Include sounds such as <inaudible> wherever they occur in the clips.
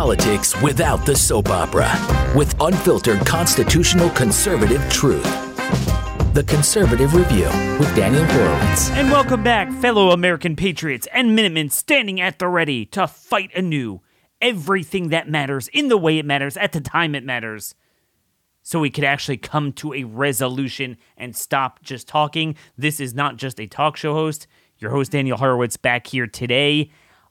politics without the soap opera with unfiltered constitutional conservative truth. The Conservative Review with Daniel Horowitz. And welcome back, fellow American patriots and Minutemen standing at the ready to fight anew everything that matters in the way it matters at the time it matters. So we could actually come to a resolution and stop just talking. This is not just a talk show host. Your host, Daniel Horowitz, back here today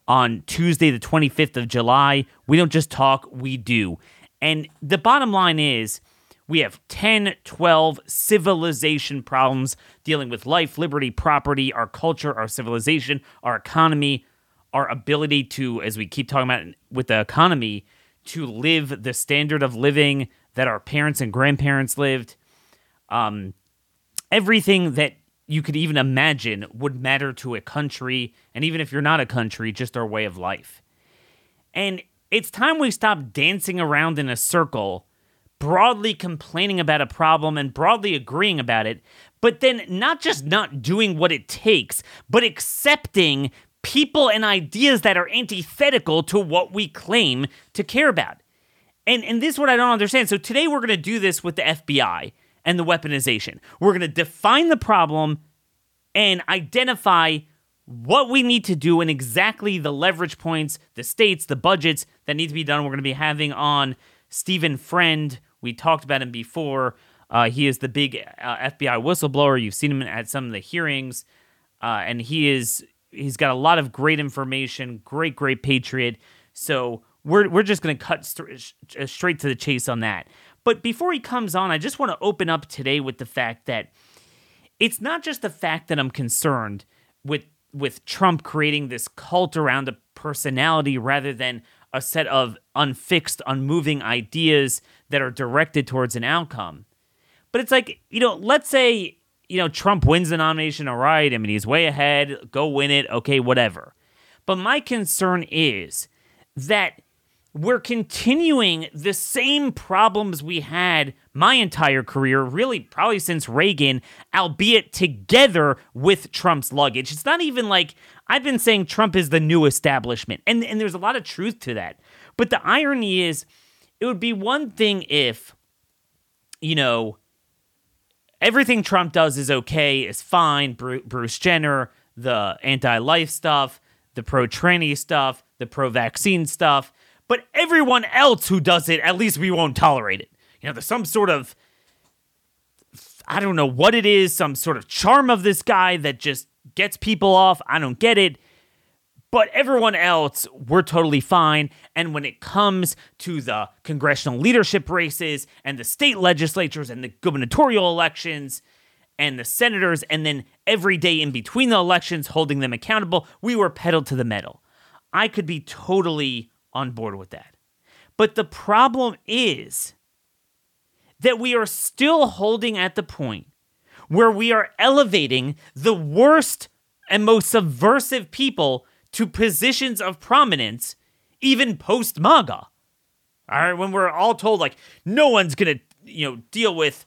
on Tuesday, the 25th of July. We don't just talk, we do. And the bottom line is we have 10, 12 civilization problems dealing with life, liberty, property, our culture, our civilization, our economy, our ability to, as we keep talking about with the economy, to live the standard of living that our parents and grandparents lived. Um, everything that you could even imagine would matter to a country, and even if you're not a country, just our way of life. And it's time we stop dancing around in a circle, broadly complaining about a problem and broadly agreeing about it, but then not just not doing what it takes, but accepting people and ideas that are antithetical to what we claim to care about. And, and this is what I don't understand. So today we're going to do this with the FBI and the weaponization. We're going to define the problem and identify what we need to do and exactly the leverage points, the states, the budgets that need to be done. We're going to be having on Stephen Friend. We talked about him before. Uh, he is the big uh, FBI whistleblower. You've seen him at some of the hearings, uh, and he is he's got a lot of great information. Great, great patriot. So we're we're just going to cut st- straight to the chase on that. But before he comes on, I just want to open up today with the fact that it's not just the fact that I'm concerned with with Trump creating this cult around a personality rather than a set of unfixed, unmoving ideas that are directed towards an outcome. But it's like, you know, let's say, you know, Trump wins the nomination, all right. I mean, he's way ahead, go win it, okay, whatever. But my concern is that we're continuing the same problems we had my entire career, really probably since Reagan, albeit together with Trump's luggage. It's not even like I've been saying Trump is the new establishment, and, and there's a lot of truth to that. But the irony is, it would be one thing if, you know, everything Trump does is okay, is fine. Bruce Jenner, the anti life stuff, the pro tranny stuff, the pro vaccine stuff but everyone else who does it, at least we won't tolerate it. You know, there's some sort of, I don't know what it is, some sort of charm of this guy that just gets people off. I don't get it. But everyone else, we're totally fine. And when it comes to the congressional leadership races and the state legislatures and the gubernatorial elections and the senators, and then every day in between the elections, holding them accountable, we were pedaled to the metal. I could be totally on board with that. But the problem is that we are still holding at the point where we are elevating the worst and most subversive people to positions of prominence, even post MAGA. All right, when we're all told, like, no one's gonna, you know, deal with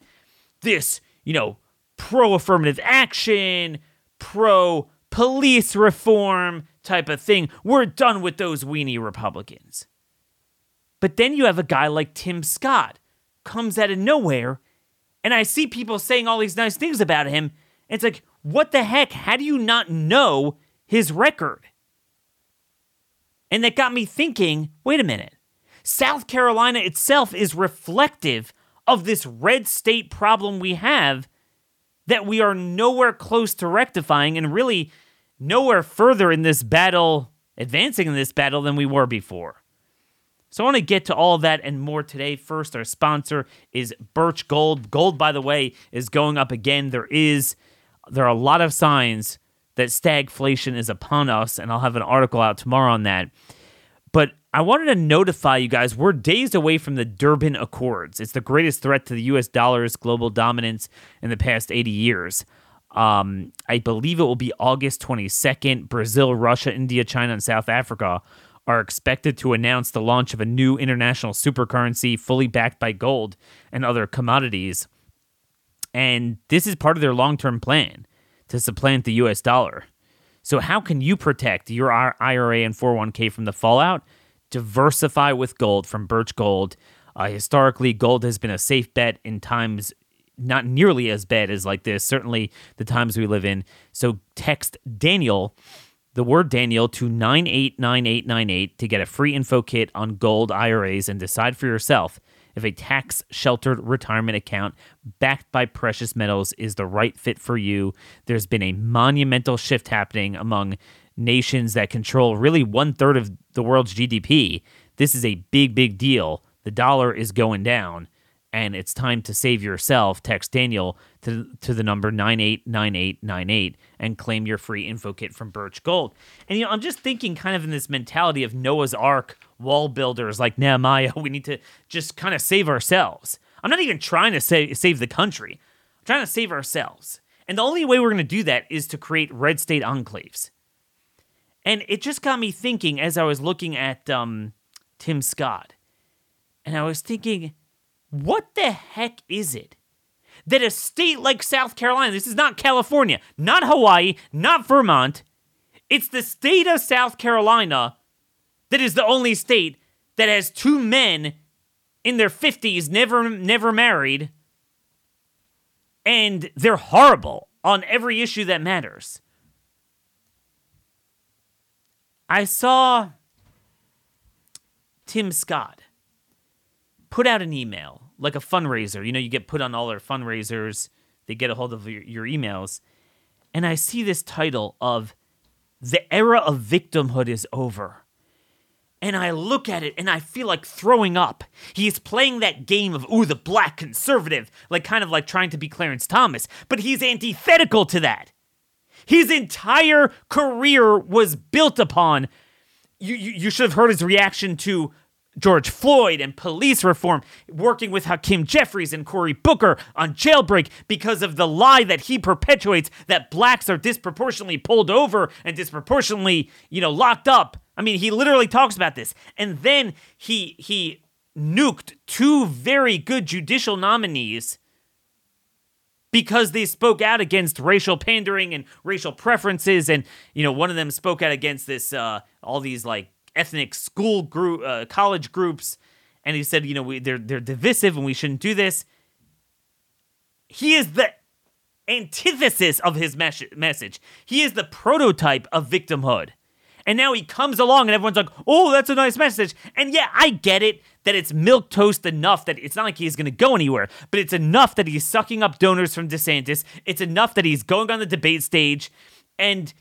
this, you know, pro affirmative action, pro police reform, type of thing. We're done with those weenie Republicans. But then you have a guy like Tim Scott comes out of nowhere, and I see people saying all these nice things about him. And it's like, what the heck? How do you not know his record? And that got me thinking wait a minute. South Carolina itself is reflective of this red state problem we have that we are nowhere close to rectifying. And really, nowhere further in this battle, advancing in this battle than we were before. So I want to get to all that and more today. First, our sponsor is Birch Gold. Gold, by the way, is going up again. There is there are a lot of signs that stagflation is upon us, and I'll have an article out tomorrow on that. But I wanted to notify you guys we're days away from the Durban Accords. It's the greatest threat to the US dollar's global dominance in the past 80 years. Um, I believe it will be August 22nd. Brazil, Russia, India, China, and South Africa are expected to announce the launch of a new international supercurrency fully backed by gold and other commodities. And this is part of their long term plan to supplant the US dollar. So, how can you protect your IRA and 401k from the fallout? diversify with gold from Birch Gold. Uh, historically, gold has been a safe bet in times not nearly as bad as like this, certainly the times we live in. So text Daniel, the word Daniel, to 989898 to get a free info kit on gold IRAs and decide for yourself if a tax sheltered retirement account backed by precious metals is the right fit for you. There's been a monumental shift happening among nations that control really one third of the world's GDP. This is a big, big deal. The dollar is going down and it's time to save yourself, text Daniel to, to the number 989898 and claim your free info kit from Birch Gold. And, you know, I'm just thinking kind of in this mentality of Noah's Ark wall builders like Nehemiah. <laughs> We need to just kind of save ourselves. I'm not even trying to say, save the country, I'm trying to save ourselves. And the only way we're going to do that is to create red state enclaves. And it just got me thinking as I was looking at um, Tim Scott. And I was thinking, what the heck is it that a state like South Carolina, this is not California, not Hawaii, not Vermont, it's the state of South Carolina that is the only state that has two men in their 50s never never married and they're horrible on every issue that matters. I saw Tim Scott put out an email like a fundraiser. You know, you get put on all their fundraisers, they get a hold of your, your emails. And I see this title of The Era of Victimhood is Over. And I look at it and I feel like throwing up. He's playing that game of, ooh, the black conservative, like kind of like trying to be Clarence Thomas, but he's antithetical to that. His entire career was built upon. You, you, you should have heard his reaction to George Floyd and police reform, working with Hakeem Jeffries and Cory Booker on jailbreak because of the lie that he perpetuates that blacks are disproportionately pulled over and disproportionately, you know, locked up. I mean, he literally talks about this. And then he he nuked two very good judicial nominees because they spoke out against racial pandering and racial preferences and you know one of them spoke out against this uh all these like ethnic school group, uh, college groups, and he said, you know, we, they're they're divisive and we shouldn't do this. He is the antithesis of his mes- message. He is the prototype of victimhood. And now he comes along and everyone's like, oh, that's a nice message. And yeah, I get it that it's milk toast enough that it's not like he's going to go anywhere, but it's enough that he's sucking up donors from DeSantis. It's enough that he's going on the debate stage. And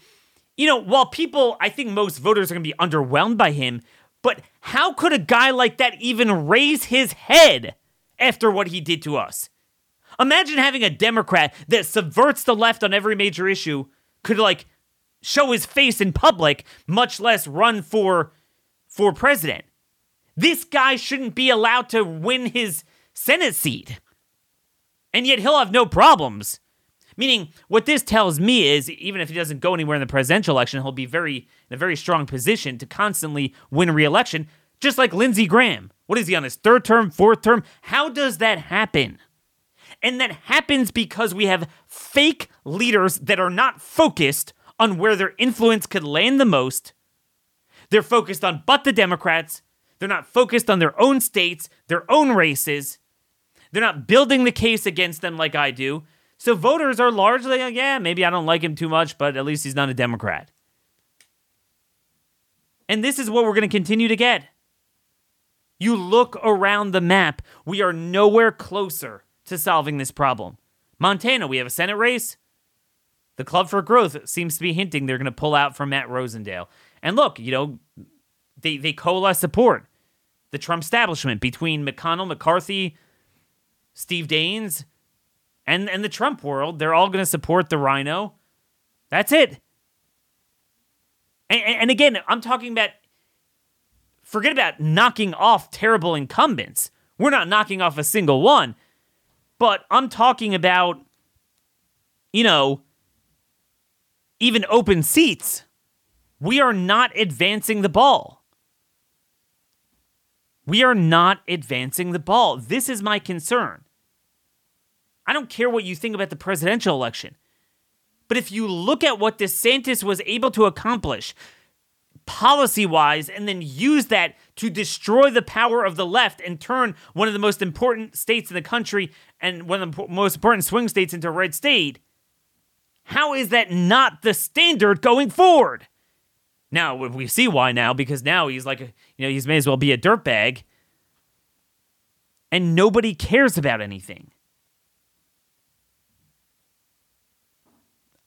you know, while people, I think most voters are going to be underwhelmed by him, but how could a guy like that even raise his head after what he did to us? Imagine having a Democrat that subverts the left on every major issue could like show his face in public, much less run for for president. This guy shouldn't be allowed to win his Senate seat. And yet he'll have no problems Meaning, what this tells me is even if he doesn't go anywhere in the presidential election, he'll be very in a very strong position to constantly win re-election, just like Lindsey Graham. What is he on his third term, fourth term? How does that happen? And that happens because we have fake leaders that are not focused on where their influence could land the most. They're focused on but the Democrats. They're not focused on their own states, their own races. They're not building the case against them like I do. So voters are largely like, yeah, maybe I don't like him too much, but at least he's not a Democrat. And this is what we're going to continue to get. You look around the map, we are nowhere closer to solving this problem. Montana, we have a Senate race. The Club for Growth seems to be hinting they're going to pull out from Matt Rosendale. And look, you know, they, they coalesce support the Trump establishment between McConnell, McCarthy, Steve Daines, and and the Trump world, they're all going to support the RINO. That's it. And, and again, I'm talking about forget about knocking off terrible incumbents. We're not knocking off a single one, but I'm talking about you know even open seats. We are not advancing the ball. We are not advancing the ball. This is my concern. I don't care what you think about the presidential election. But if you look at what DeSantis was able to accomplish, policy wise and then use that to destroy the power of the left and turn one of the most important states in the country and one of the most important swing states into a red state, how is that not the standard going forward? Now we see why now because now he's like, you know, he's may as well be a dirtbag, and nobody cares about anything.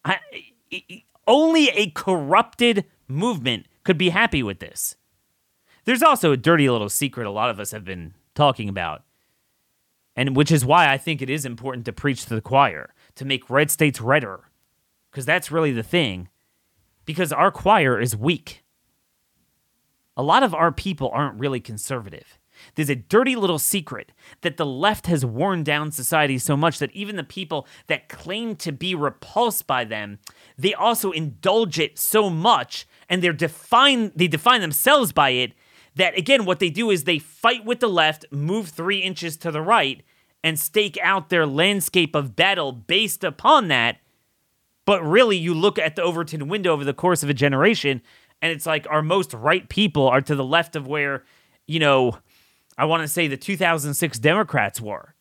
I, only a corrupted movement could be happy with this. There's also a dirty little secret a lot of us have been talking about, and which is why I think it is important to preach to the choir, to make red states redder, because that's really the thing, because our choir is weak. A lot of our people aren't really conservative. There's a dirty little secret that the left has worn down society so much that even the people that claim to be repulsed by them, they also indulge it so much and they're define they define themselves by it that again what they do is they fight with the left, move 3 inches to the right and stake out their landscape of battle based upon that. But really you look at the Overton window over the course of a generation and it's like our most right people are to the left of where, you know, I want to say the 2006 Democrats were.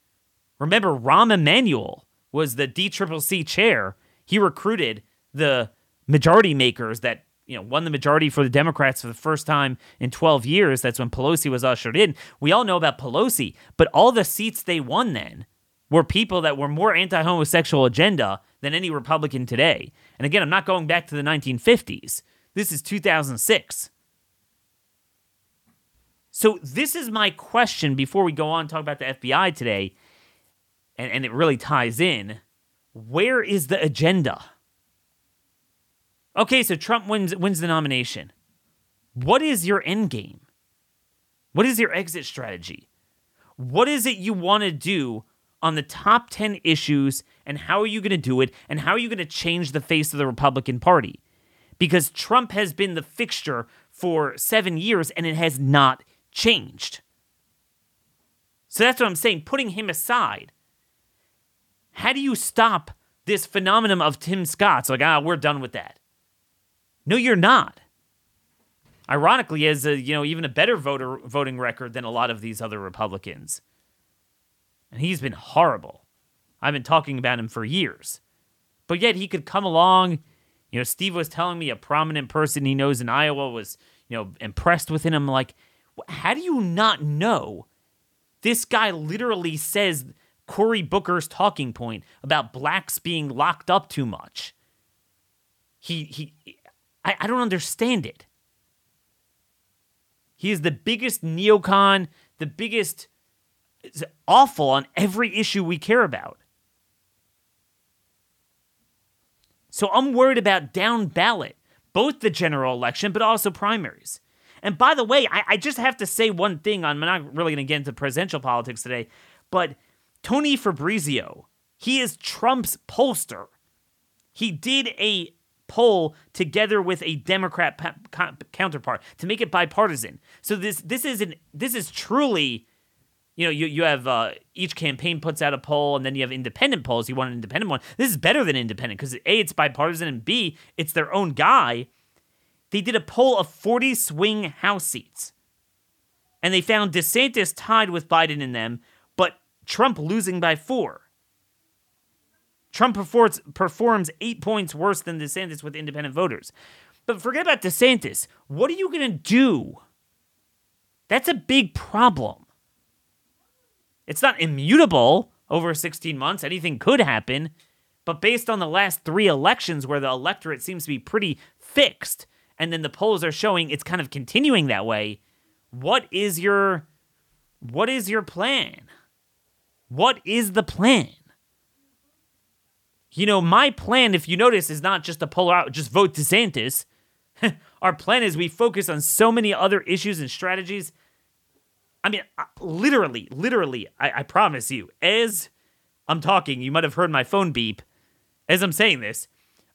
Remember, Rahm Emanuel was the DCCC chair. He recruited the majority makers that you know won the majority for the Democrats for the first time in 12 years. That's when Pelosi was ushered in. We all know about Pelosi, but all the seats they won then were people that were more anti-homosexual agenda than any Republican today. And again, I'm not going back to the 1950s. This is 2006. So this is my question before we go on and talk about the FBI today, and, and it really ties in. Where is the agenda? Okay, so Trump wins wins the nomination. What is your end game? What is your exit strategy? What is it you want to do on the top 10 issues and how are you going to do it and how are you going to change the face of the Republican Party? Because Trump has been the fixture for 7 years and it has not changed. So that's what I'm saying. Putting him aside, how do you stop this phenomenon of Tim Scott's like, ah, we're done with that? No, you're not. Ironically, has a you know even a better voter voting record than a lot of these other Republicans, and he's been horrible. I've been talking about him for years, but yet he could come along. You know, Steve was telling me a prominent person he knows in Iowa was you know impressed with him. Like, how do you not know? This guy literally says Cory Booker's talking point about blacks being locked up too much. He he I, I don't understand it. He is the biggest neocon, the biggest awful on every issue we care about. So I'm worried about down ballot, both the general election, but also primaries. And by the way, I, I just have to say one thing. I'm not really going to get into presidential politics today, but Tony Fabrizio, he is Trump's pollster. He did a poll together with a Democrat pa- counterpart to make it bipartisan. So this this is an this is truly, you know, you you have uh, each campaign puts out a poll and then you have independent polls. You want an independent one. This is better than independent because a it's bipartisan and b it's their own guy they did a poll of 40 swing House seats. And they found DeSantis tied with Biden in them, but Trump losing by four. Trump performs, performs eight points worse than DeSantis with independent voters. But forget about DeSantis. What are you going to do? That's a big problem. It's not immutable over 16 months. Anything could happen. But based on the last three elections where the electorate seems to be pretty fixed, and then the polls are showing it's kind of continuing that way, what is your what is your plan? What is the plan? You know, my plan, if you notice, is not just to pull out, just vote DeSantis. <laughs> Our plan is we focus on so many other issues and strategies. I mean, literally, literally, I, I promise you, as I'm talking, you might have heard my phone beep. As I'm saying this,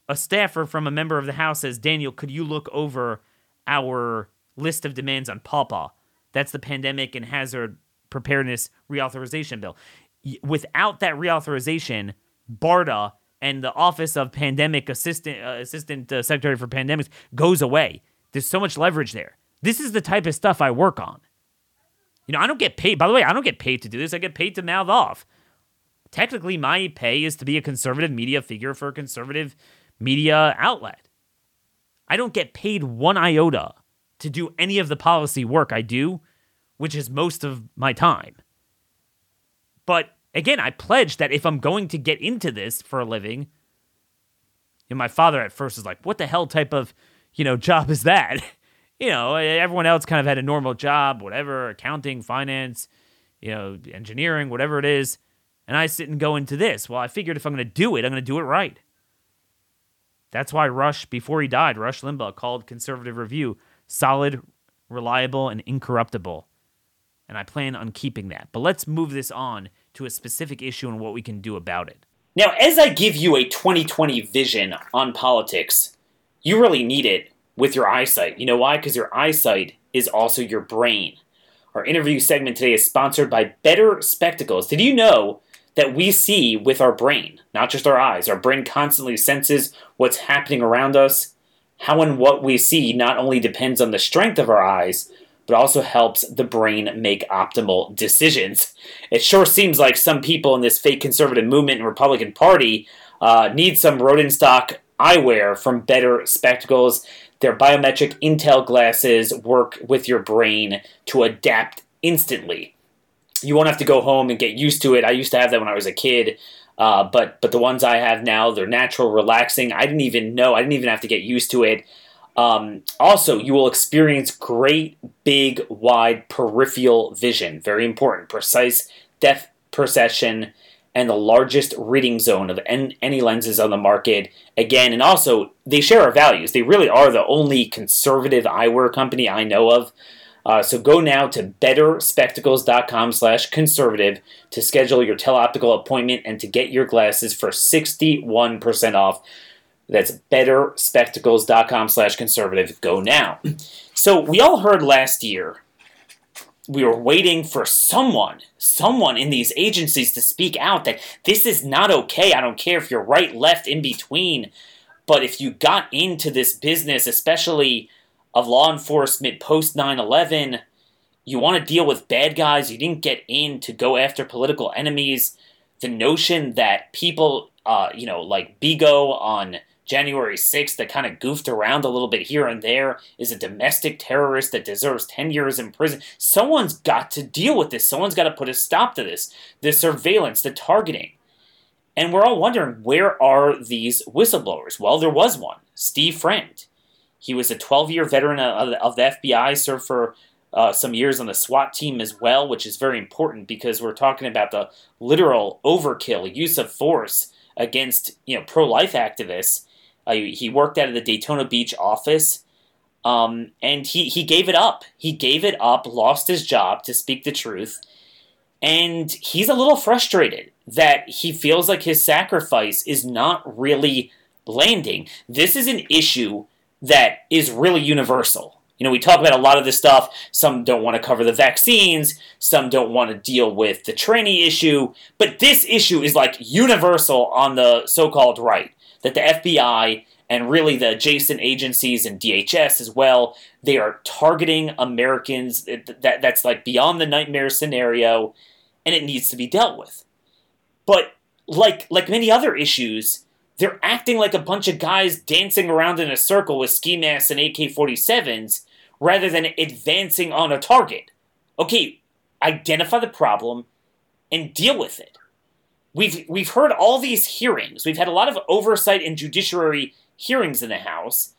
a staffer from a member of the House says, Daniel, could you look over our list of demands on PAHPA? That's the Pandemic and Hazard Preparedness Reauthorization Bill. Without that reauthorization, BARDA and the Office of Pandemic Assistant uh, Assistant uh, Secretary for Pandemics goes away. There's so much leverage there. This is the type of stuff I work on. You know, I don't get paid. By the way, I don't get paid to do this. I get paid to mouth off. Technically, my pay is to be a conservative media figure for a conservative media outlet. I don't get paid one iota to do any of the policy work I do, which is most of my time. But again, I pledge that if I'm going to get into this for a living, you know, my father at first was like, "What the hell type of, you know, job is that?" <laughs> you know, everyone else kind of had a normal job, whatever, accounting, finance, you know, engineering, whatever it is. And I sit and go into this. Well, I figured if I'm going to do it, I'm going to do it right. That's why Rush, before he died, Rush Limbaugh called Conservative Review solid, reliable, and incorruptible. And I plan on keeping that. But let's move this on to a specific issue and what we can do about it. Now, as I give you a 2020 vision on politics, you really need it with your eyesight. You know why? Because your eyesight is also your brain. Our interview segment today is sponsored by Better Spectacles. Did you know that we see with our brain, not just our eyes? Our brain constantly senses what's happening around us. How and what we see not only depends on the strength of our eyes, but also helps the brain make optimal decisions. It sure seems like some people in this fake conservative movement and Republican Party uh, need some Rodenstock eyewear from Better Spectacles. Their biometric Intel glasses work with your brain to adapt instantly. You won't have to go home and get used to it. I used to have that when I was a kid, uh, but but the ones I have now, they're natural, relaxing. I didn't even know. I didn't even have to get used to it. Um, also, you will experience great, big, wide peripheral vision. Very important. Precise depth perception and the largest reading zone of any lenses on the market. Again, and also they share our values. They really are the only conservative eyewear company I know of. Uh, so go now to betterspectacles.com slash conservative to schedule your teleoptical appointment and to get your glasses for 61% off. That's betterspectacles.com slash conservative. Go now. So we all heard last year we were waiting for someone, someone in these agencies to speak out that this is not okay. I don't care if you're right, left, in between. But if you got into this business, especially of law enforcement post 9 11, you want to deal with bad guys. You didn't get in to go after political enemies. The notion that people, uh, you know, like Bigo on January 6th that kind of goofed around a little bit here and there is a domestic terrorist that deserves 10 years in prison. Someone's got to deal with this. Someone's got to put a stop to this. The surveillance, the targeting. And we're all wondering where are these whistleblowers? Well, there was one, Steve Friend. He was a 12 year veteran of the FBI, served for uh, some years on the SWAT team as well, which is very important because we're talking about the literal overkill use of force against you know pro life activists uh, he worked out of the Daytona Beach office, um, and he, he gave it up. He gave it up, lost his job to speak the truth, and he's a little frustrated that he feels like his sacrifice is not really landing. This is an issue that is really universal. You know, we talk about a lot of this stuff. Some don't want to cover the vaccines, some don't want to deal with the tranny issue, but this issue is like universal on the so called right that the FBI and really the adjacent agencies and DHS as well, they are targeting Americans. That, that's like beyond the nightmare scenario, and it needs to be dealt with. But like like many other issues, they're acting like a bunch of guys dancing around in a circle with ski masks and AK-47s rather than advancing on a target. Okay, identify the problem and deal with it we've we've heard all these hearings. We've had a lot of oversight and judiciary hearings in the House,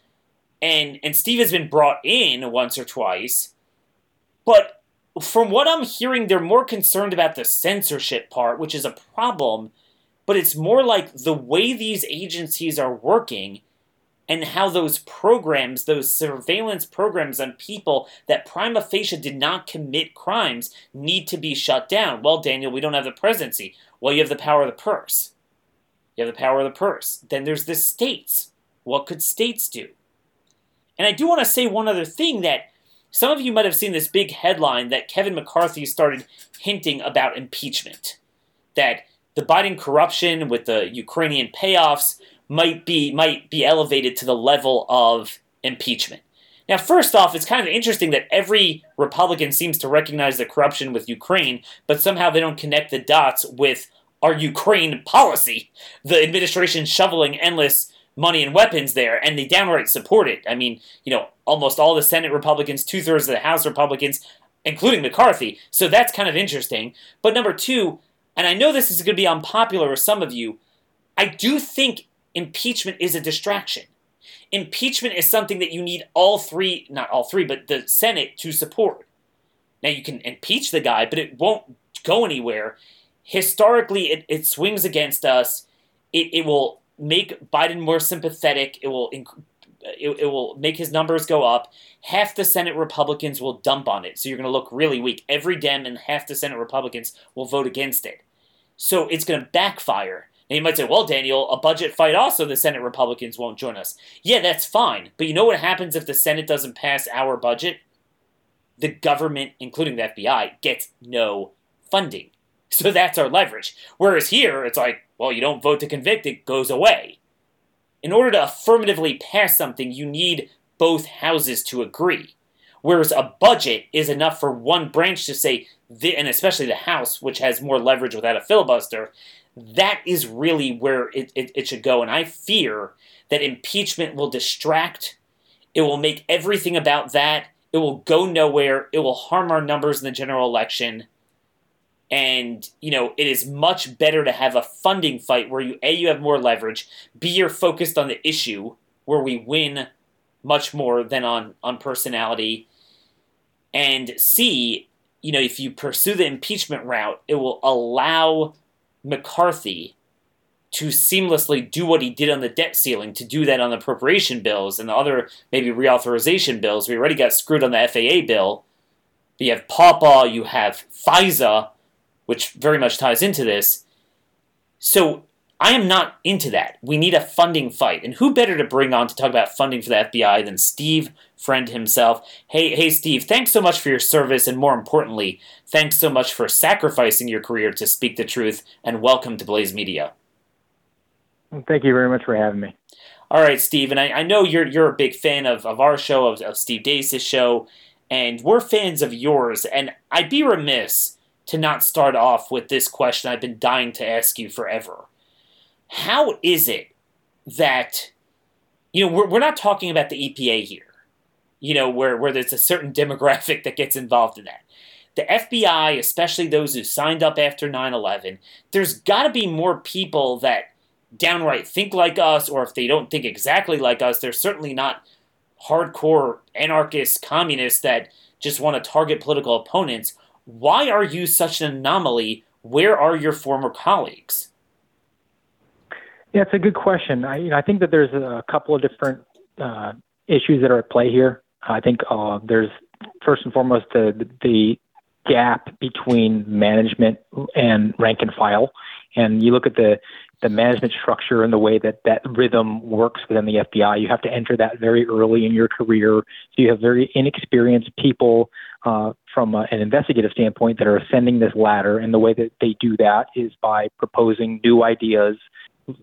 and and Steve has been brought in once or twice, but from what I'm hearing, they're more concerned about the censorship part, which is a problem. But it's more like the way these agencies are working and how those programs, those surveillance programs on people that prima facie did not commit crimes, need to be shut down. Well, Daniel, we don't have the presidency. Well, you have the power of the purse. You have the power of the purse. Then there's the states. What could states do? And I do want to say one other thing that some of you might have seen this big headline that Kevin McCarthy started hinting about impeachment. That the Biden corruption with the Ukrainian payoffs might be might be elevated to the level of impeachment. Now, first off, it's kind of interesting that every Republican seems to recognize the corruption with Ukraine, but somehow they don't connect the dots with our Ukraine policy. The administration shoveling endless money and weapons there, and they downright support it. I mean, you know, almost all the Senate Republicans, two thirds of the House Republicans, including McCarthy. So that's kind of interesting. But number two, and I know this is going to be unpopular with some of you, I do think impeachment is a distraction. Impeachment is something that you need all three, not all three, but the Senate to support. Now, you can impeach the guy, but it won't go anywhere. Historically, it, it swings against us. It, it will make Biden more sympathetic. It will it, it, will make his numbers go up. Half the Senate Republicans will dump on it, so you're going to look really weak. Every Dem and half the Senate Republicans will vote against it. So it's going to backfire. And you might say, well, Daniel, a budget fight also, the Senate Republicans won't join us. Yeah, that's fine. But you know what happens if the Senate doesn't pass our budget? The government, including the FBI, gets no funding. <laughs> So that's our leverage. Whereas here, it's like, well, you don't vote to convict, it goes away. In order to affirmatively pass something, you need both houses to agree. Whereas a budget is enough for one branch to say, and especially the House, which has more leverage without a filibuster, that is really where it, it, it should go. And I fear that impeachment will distract, it will make everything about that, it will go nowhere, it will harm our numbers in the general election. And, you know, it is much better to have a funding fight where you, A, you have more leverage, B, you're focused on the issue where we win much more than on, on personality, and C, you know, if you pursue the impeachment route, it will allow McCarthy to seamlessly do what he did on the debt ceiling, to do that on the appropriation bills and the other maybe reauthorization bills. We already got screwed on the FAA bill. But you have PAHPA, you have FISA, which very much ties into this. So I am not into that. We need a funding fight. And who better to bring on to talk about funding for the FBI than Steve Friend himself? Hey, hey Steve, thanks so much for your service and more importantly, thanks so much for sacrificing your career to speak the truth and welcome to Blaze Media. Thank you very much for having me. All right, Steve, and I, I know you're you're a big fan of, of our show, of, of Steve Deace's show, and we're fans of yours, and I'd be remiss to not start off with this question I've been dying to ask you forever how is it that you know we're, we're not talking about the EPA here, you know where where there's a certain <laughs> demographic that gets involved in that. The FBI, especially those who signed up after 9/11, there's got to be more people that downright think like us, or if they don't think exactly like us, they're certainly not hardcore anarchists, communists that just want to target political opponents. Why are you such an anomaly? Where are your former colleagues? Yeah, it's a good question. I, you know, I think that there's a couple of different uh, issues that are at play here. I think uh, there's first and foremost the, the gap between management and rank and file. And you look at the the management structure and the way that that rhythm works within the FBI. You have to enter that very early in your career. So you have very inexperienced people uh, from a, an investigative standpoint that are ascending this ladder. And the way that they do that is by proposing new ideas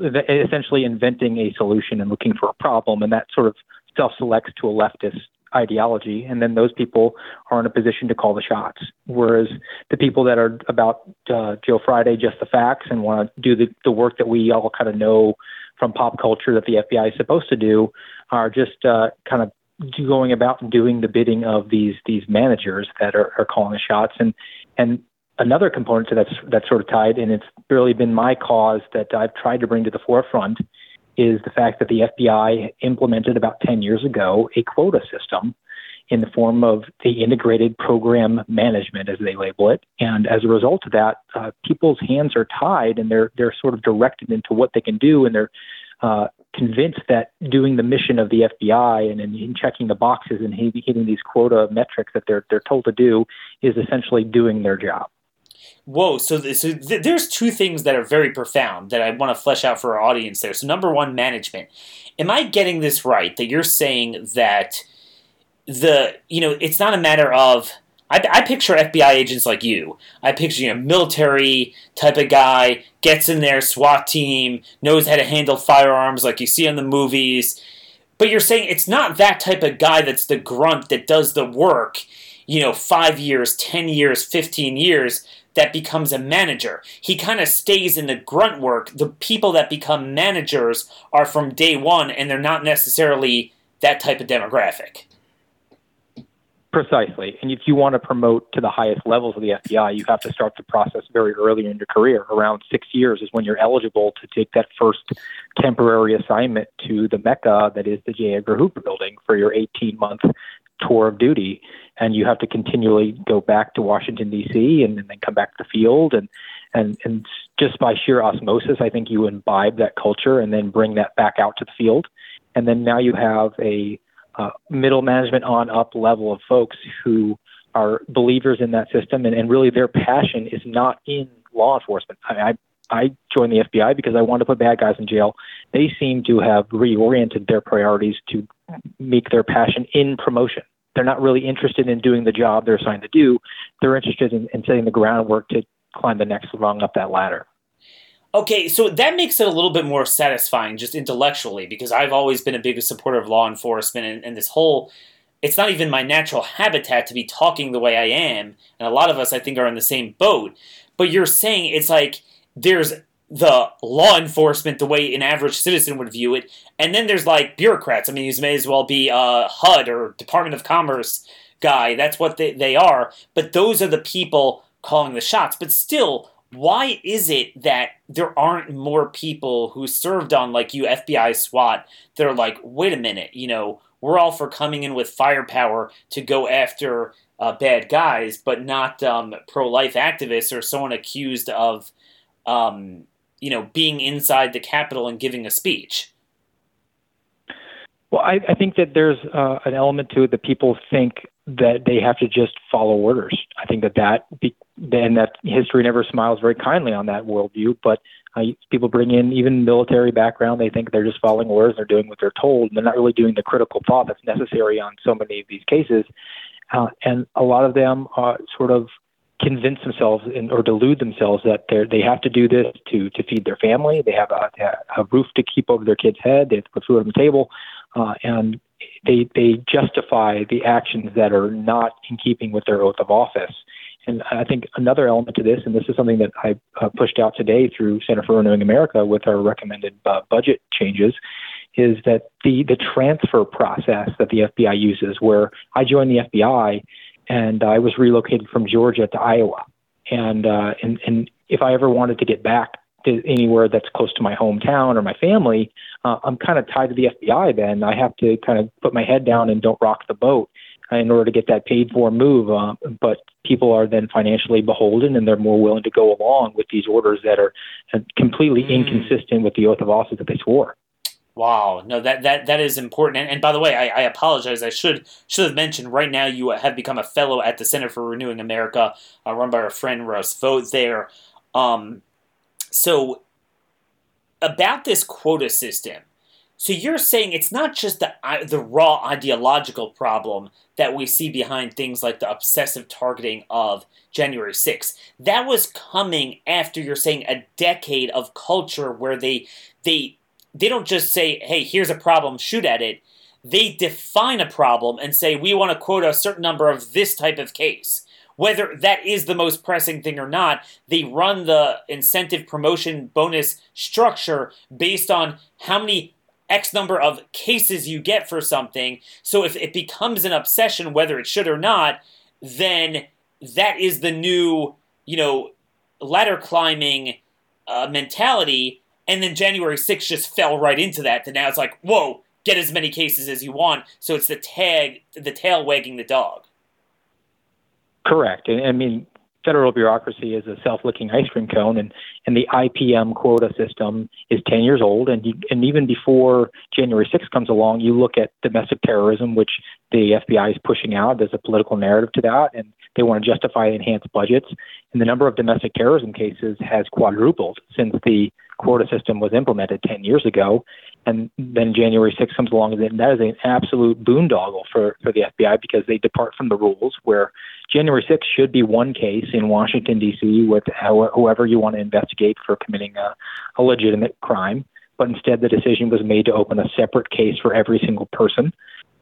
essentially inventing a solution and looking for a problem, and that sort of self selects to a leftist ideology, and then those people are in a position to call the shots. Whereas the people that are about uh, Joe Friday, just the facts, and want to do the, the work that we all kind of know from pop culture that the FBI is supposed to do, are just uh, kind of going about doing the bidding of these these managers that are, are calling the shots, and and another component to that's that's sort of tied, and it's really been my cause that I've tried to bring to the forefront, is the fact that the FBI implemented about 10 years ago a quota system in the form of the integrated program management, as they label it. And as a result of that, uh, people's hands are tied, and they're they're sort of directed into what they can do, and they're uh, convinced that doing the mission of the FBI and, and checking the boxes and hitting these quota metrics that they're they're told to do is essentially doing their job. Whoa! So, th- so th- there's two things that are very profound that I want to flesh out for our audience there. So, number one, management. Am I getting this right? That you're saying that the you know it's not a matter of I, I, picture FBI agents like you. I picture you know military type of guy gets in there, SWAT team, knows how to handle firearms like you see in the movies. But you're saying it's not that type of guy that's the grunt that does the work, you know, five years, 10 years, 15 years, that becomes a manager. He kind of stays in the grunt work. The people that become managers are from day one, and they're not necessarily that type of demographic. Precisely. And if you want to promote to the highest levels of the FBI, you have to start the process very early in your career. Around six years is when you're eligible to take that first temporary assignment to the Mecca that is the J. Edgar Hoover building for your 18 month tour of duty. And you have to continually go back to Washington, D.C., and, and then come back to the field. And, and, and just by sheer osmosis, I think you imbibe that culture and then bring that back out to the field. And then now you have a uh, middle management on up level of folks who are believers in that system, and, and really their passion is not in law enforcement. I, I I joined the FBI because I wanted to put bad guys in jail. They seem to have reoriented their priorities to make their passion in promotion. They're not really interested in doing the job they're assigned to do. They're interested in, in setting the groundwork to climb the next rung up that ladder. Okay, so that makes it a little bit more satisfying just intellectually because I've always been a big supporter of law enforcement and, and, this whole it's not even my natural habitat to be talking the way I am, and a lot of us I think are in the same boat. But you're saying it's like there's the law enforcement the way an average citizen would view it, and then there's like bureaucrats. I mean, you may as well be a HUD or Department of Commerce guy. That's what they, they are. But those are the people calling the shots. But still, why is it that there aren't more people who served on like you FBI SWAT that are like, wait a minute, you know, we're all for coming in with firepower to go after uh, bad guys, but not um, pro-life activists or someone accused of, um, you know, being inside the Capitol and giving a speech. Well, I, I think that there's uh, an element to it that people think that they have to just follow orders. I think that that then that history never smiles very kindly on that worldview. But uh, people bring in even military background; they think they're just following orders, they're doing what they're told, and they're not really doing the critical thought that's necessary on so many of these cases. Uh, and a lot of them uh, sort of convince themselves in, or delude themselves that they they have to do this to to feed their family. They have a, a roof to keep over their kid's head. They have to put food on the table, uh, and they they justify the actions that are not in keeping with their oath of office. And I think another element to this, and this is something that I uh, pushed out today through Center for Renewing America with our recommended uh, budget changes, is that the the transfer process that the FBI uses, where I joined the FBI and I was relocated from Georgia to Iowa, and uh, and and if I ever wanted to get back to anywhere that's close to my hometown or my family, uh, I'm kind of tied to the FBI. Then I have to kind of put my head down and don't rock the boat uh, in order to get that paid for move. Uh, but people are then financially beholden and they're more willing to go along with these orders that are uh, completely mm. inconsistent with the oath of office that they swore. Wow, no, that that that is important. And, and by the way, I, I, apologize. I should should have mentioned. Right now, you have become a fellow at the Center for Renewing America, uh, run by our friend Russ Vought there. Um, so, about this quota system, so you're saying it's not just the the raw ideological problem that we see behind things like the obsessive targeting of January 6th. That was coming after you're saying a decade of culture where they they they don't just say, "Hey, here's a problem, shoot at it." They define a problem and say, "We want to quota a certain number of this type of case." Whether that is the most pressing thing or not. They run the incentive promotion bonus structure based on how many X number of cases you get for something. So if it becomes an obsession, whether it should or not, then that is the new, you know, ladder climbing uh, mentality. And then January 6th just fell right into that. And now it's like, whoa, get as many cases as you want. So it's the tag, the tail wagging the dog. Correct. I mean, federal bureaucracy is a self-licking ice cream cone, and, and the IPM quota system is 10 years old. And, you, and even before January 6th comes along, you look at domestic terrorism, which the FBI is pushing out. There's a political narrative to that, and they want to justify enhanced budgets. And the number of domestic terrorism cases has quadrupled since the quota system was implemented 10 years ago. And then January 6th comes along, and that is an absolute boondoggle for, for the FBI because they depart from the rules where January 6th should be one case in Washington, D.C., with whoever you want to investigate for committing a, a legitimate crime. but instead the decision was made to open a separate case for every single person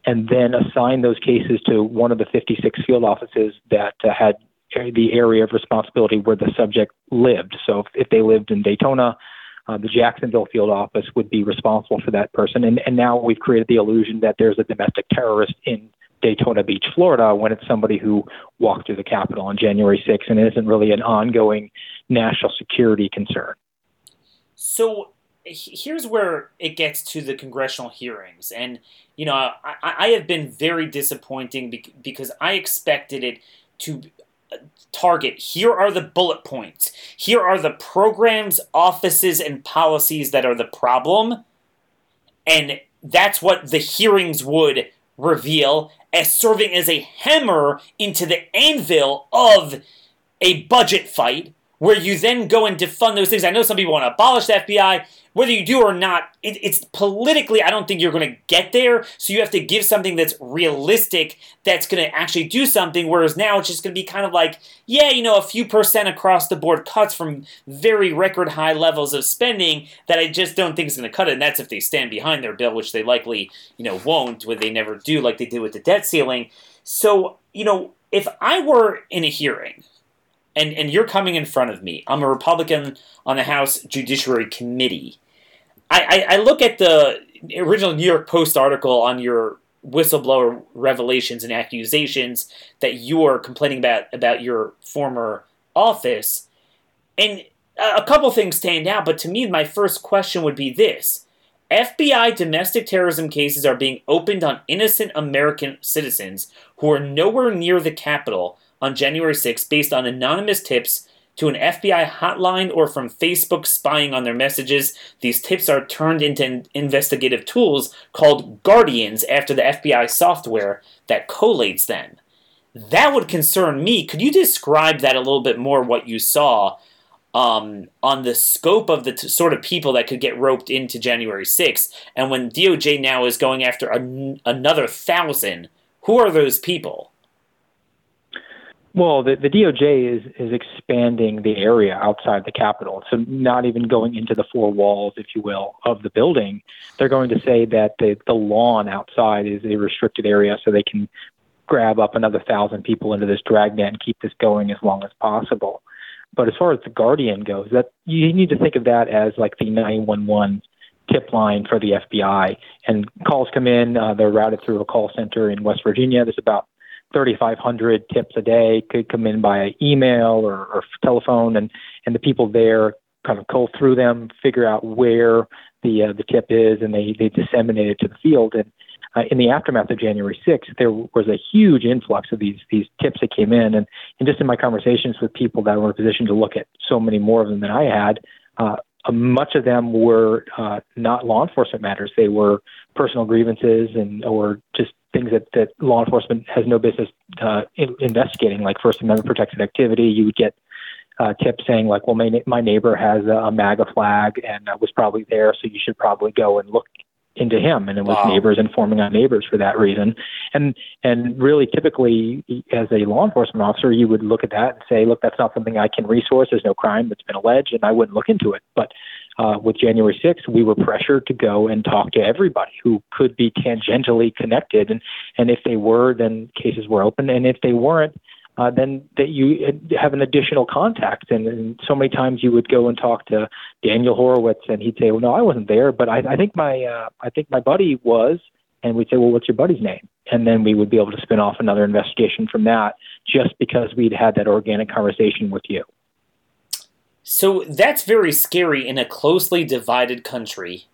and then assign those cases to one of the 56 field offices that uh, had the area of responsibility where the subject lived. So if, if they lived in Daytona, uh, the Jacksonville field office would be responsible for that person. And, and now we've created the illusion that there's a domestic terrorist in Daytona Beach, Florida, when it's somebody who walked through the Capitol on January 6th and isn't really an ongoing national security concern. So here's where it gets to the congressional hearings. And, you know, I, I have been very disappointing because I expected it to uh, target here are the bullet points, here are the programs, offices, and policies that are the problem. And that's what the hearings would reveal as serving as a hammer into the anvil of a budget fight where you then go and defund those things. I know some people want to abolish the FBI. Whether you do or not, it, it's politically, I don't think you're going to get there. So you have to give something that's realistic, that's going to actually do something. Whereas now it's just going to be kind of like, yeah, you know, a few percent across the board cuts from very record high levels of spending that I just don't think is going to cut it. And that's if they stand behind their bill, which they likely, you know, won't, where they never do, like they did with the debt ceiling. So, you know, if I were in a hearing, and, and you're coming in front of me. I'm a Republican on the House Judiciary Committee. I, I, I look at the original New York Post article on your whistleblower revelations and accusations that you are complaining about about your former office, and a couple things stand out. But to me, my first question would be this: FBI domestic terrorism cases are being opened on innocent American citizens who are nowhere near the Capitol on January 6 based on anonymous tips to an FBI hotline or from Facebook spying on their messages. These tips are turned into investigative tools called Guardians after the FBI software that collates them. That would concern me. Could you describe that a little bit more, what you saw um, on the scope of the t- sort of people that could get roped into January 6th? And when DOJ now is going after an- another thousand, who are those people? Well, the, the DOJ is, is expanding the area outside the Capitol. So, not even going into the four walls, if you will, of the building. They're going to say that the, the lawn outside is a restricted area so they can grab up another thousand people into this dragnet and keep this going as long as possible. But as far as the Guardian goes, that you need to think of that as like the 911 tip line for the FBI. And calls come in, uh, they're routed through a call center in West Virginia. There's about 3,500 tips a day could come in by email or, or telephone, and, and the people there kind of go through them, figure out where the uh, the tip is, and they they disseminate it to the field. And uh, in the aftermath of January 6th, there was a huge influx of these these tips that came in, and, and just in my conversations with people that were in a position to look at so many more of them than I had, uh, much of them were uh, not law enforcement matters. They were personal grievances and or just things that, that law enforcement has no business uh, in, investigating, like First Amendment protected activity. You would get uh, tips saying like, well, my, my neighbor has a, a MAGA flag and uh, was probably there, so you should probably go and look into him and it was wow. neighbors informing on neighbors for that reason and and really typically as a law enforcement officer you would look at that and say look that's not something i can resource there's no crime that's been alleged and i wouldn't look into it but uh, with January 6th, we were pressured to go and talk to everybody who could be tangentially connected. And, and if they were, then cases were open. And if they weren't, uh, then that you have an additional contact. And, and so many times you would go and talk to Daniel Horowitz, and he'd say, "Well, no, I wasn't there, but I, I think my uh, I think my buddy was." And we'd say, "Well, what's your buddy's name?" And then we would be able to spin off another investigation from that, just because we'd had that organic conversation with you. So that's very scary in a closely divided country.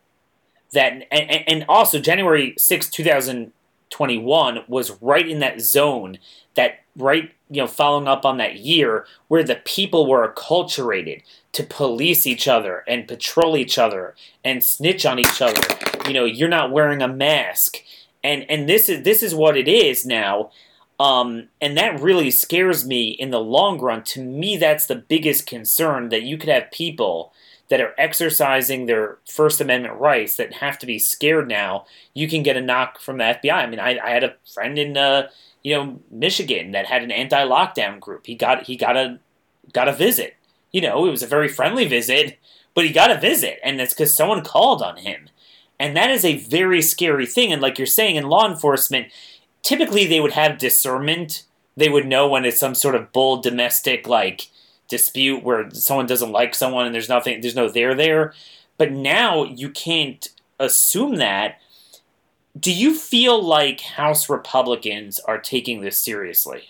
That and, and also January 6, 2021 was right in that zone that right you know following up on that year where the people were acculturated to police each other and patrol each other and snitch on each other you know you're not wearing a mask and and this is this is what it is now um, and that really scares me in the long run. To me, that's the biggest concern that you could have people that are exercising their First Amendment rights that have to be scared now. You can get a knock from the FBI. I mean, I, I had a friend in uh, you know Michigan that had an anti-lockdown group. He got he got a got a visit. You know, it was a very friendly visit, but he got a visit, and it's because someone called on him. And that is a very scary thing. And like you're saying, in law enforcement, typically they would have discernment. They would know when it's some sort of bull domestic like dispute where someone doesn't like someone and there's nothing, there's no there there. But now you can't assume that. Do you feel like House Republicans are taking this seriously?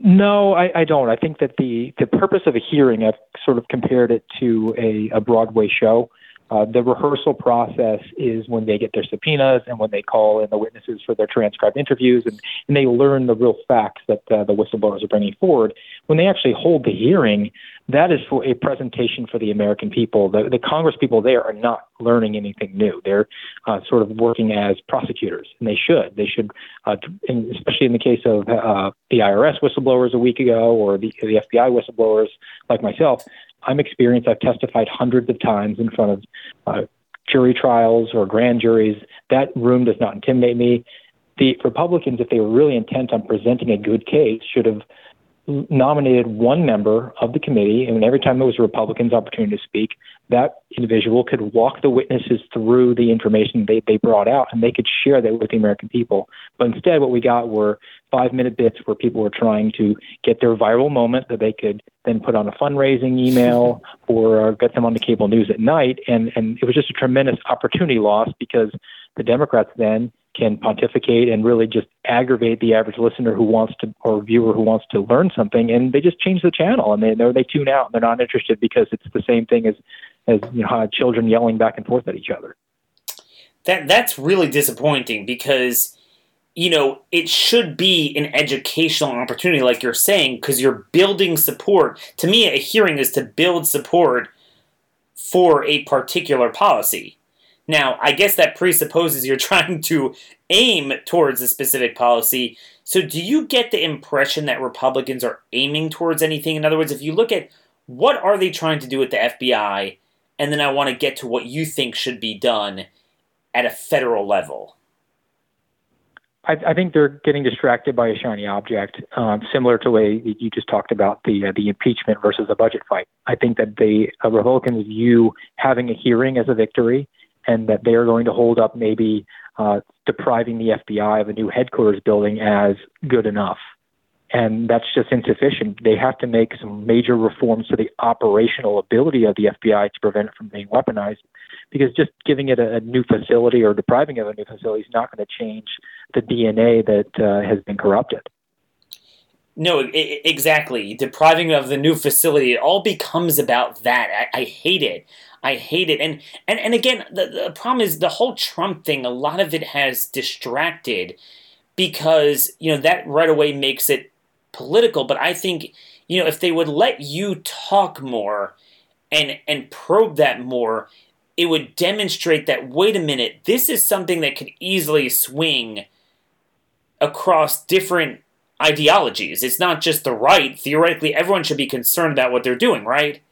No, I, I don't. I think that the, the purpose of a hearing, I've sort of compared it to a, a Broadway show. Uh, the rehearsal process is when they get their subpoenas and when they call in the witnesses for their transcribed interviews and, and they learn the real facts that uh, the whistleblowers are bringing forward. When they actually hold the hearing, that is for a presentation for the American people. The, the Congress people there are not learning anything new. They're uh, sort of working as prosecutors, and they should. They should, uh, in, especially in the case of uh, the IRS whistleblowers a week ago or the, the FBI whistleblowers like myself. I'm experienced. I've testified hundreds of times in front of uh, jury trials or grand juries. That room does not intimidate me. The Republicans, if they were really intent on presenting a good case, should have nominated one member of the committee, and every time it was a Republican's opportunity to speak, that individual could walk the witnesses through the information they, they brought out, and they could share that with the American people. But instead, what we got were five minute bits where people were trying to get their viral moment that they could then put on a fundraising email <laughs> or get them on the cable news at night. And, and it was just a tremendous opportunity loss because the Democrats then can pontificate and really just aggravate the average listener who wants to or viewer who wants to learn something and they just change the channel and they they tune out and they're not interested because it's the same thing as as you know children yelling back and forth at each other. That that's really disappointing because you know it should be an educational opportunity like you're saying because you're building support. To me a hearing is to build support for a particular policy now, I guess that presupposes you're <laughs> trying to aim towards a specific policy. So, do you get the impression that Republicans are aiming towards anything? In other words, if you look at what are they trying to do with the FBI, and then I want to get to what you think should be done at a federal level. I, I think they're getting distracted by a shiny object, um, similar to the way you just talked about the uh, the impeachment versus the budget fight. I think that the uh, Republicans view having a hearing as a victory and that they are going to hold up maybe uh, depriving the FBI of a new headquarters building as good enough. And that's just insufficient. They have to make some major reforms to the operational ability of the FBI to prevent it from being weaponized. Because just giving it a, a new facility or depriving it of a new facility is not going to change the DNA that uh, has been corrupted. No, it, exactly. Depriving of the new facility, it all becomes about that. I, I hate it. I hate it. And and, and again, the, the problem is the whole Trump thing, a lot of it has distracted because, you know, that right away makes it political. But I think, you know, if they would let you talk more and and probe that more, it would demonstrate that wait a minute, this is something that could easily swing across different ideologies. It's not just the right. Theoretically, everyone should be concerned about what they're doing, right?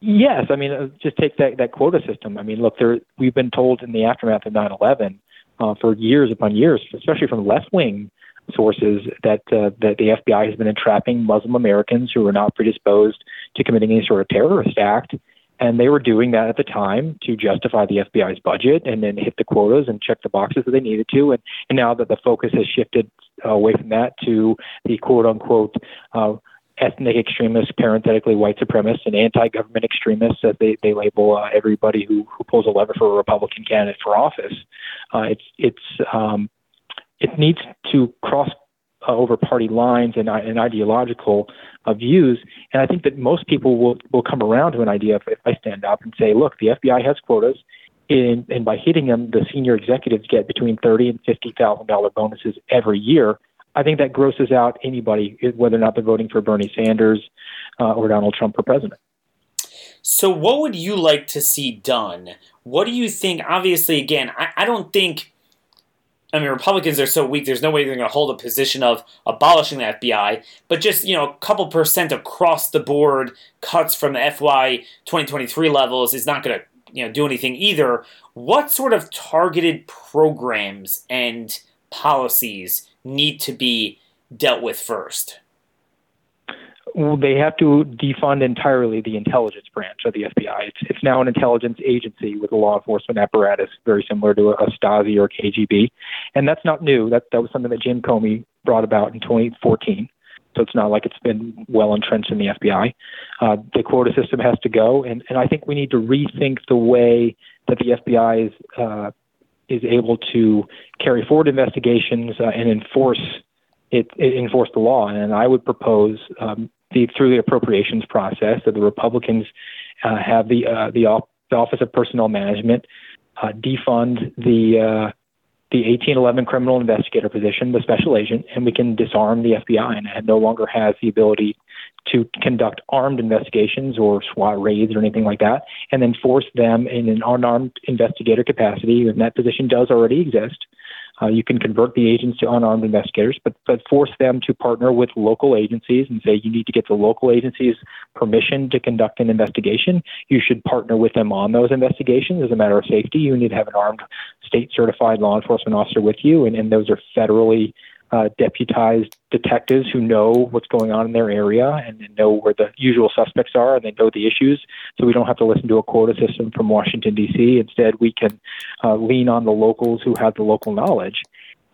Yes, I mean, uh, just take that that quota system. I mean, look, there we've been told in the aftermath of 9/11 uh, for years upon years, especially from left wing sources, that uh, that the FBI has been entrapping Muslim Americans who are not predisposed to committing any sort of terrorist act, and they were doing that at the time to justify the FBI's budget and then hit the quotas and check the boxes that they needed to. And, and now that the focus has shifted away from that to the quote unquote uh, ethnic extremists, parenthetically white supremacists, and anti-government extremists, as they, they label uh, everybody who, who pulls a lever for a Republican candidate for office. Uh, it's it's um, it needs to cross uh, over party lines and, and ideological uh, views, and I think that most people will will come around to an idea if, if I stand up and say, look, the FBI has quotas. And by hitting them, the senior executives get between thirty and fifty thousand dollar bonuses every year I think that grosses out anybody, whether or not they're voting for Bernie Sanders uh, or Donald Trump for president. So, what would you like to see done? What do you think? Obviously, again, I, I don't think. I mean, Republicans are so weak. There's no way they're going to hold a position of abolishing the FBI, but just you know, a couple percent across the board cuts from the FY 2023 levels is not going to you know do anything either. What sort of targeted programs and policies need to be dealt with first? They have to defund entirely the intelligence branch of the FBI. It's, it's now an intelligence agency with a law enforcement apparatus, very similar to a, a Stasi or KGB, and that's not new. That that was something that Jim Comey brought about in 2014. So it's not like it's been well entrenched in the FBI. Uh, the quota system has to go, and, and I think we need to rethink the way that the FBI is uh, is able to carry forward investigations uh, and enforce it, it, enforce the law. And I would propose um, the, through the appropriations process that the Republicans uh, have the uh, the, the, Office of Personnel Management uh, defund the uh, the 1811 criminal investigator position, the special agent, and we can disarm the FBI, and it no longer has the ability to conduct armed investigations or SWAT raids or anything like that, and then force them in an unarmed investigator capacity, and that position does already exist, uh, you can convert the agents to unarmed investigators, but, but force them to partner with local agencies and say you need to get the local agencies permission to conduct an investigation. You should partner with them on those investigations as a matter of safety. You need to have an armed state certified law enforcement officer with you, and, and those are federally uh, deputized detectives who know what's going on in their area and, know where the usual suspects are and they know the issues. So we don't have to listen to a quota system from Washington, D.C. Instead, we can uh, lean on the locals who have the local knowledge.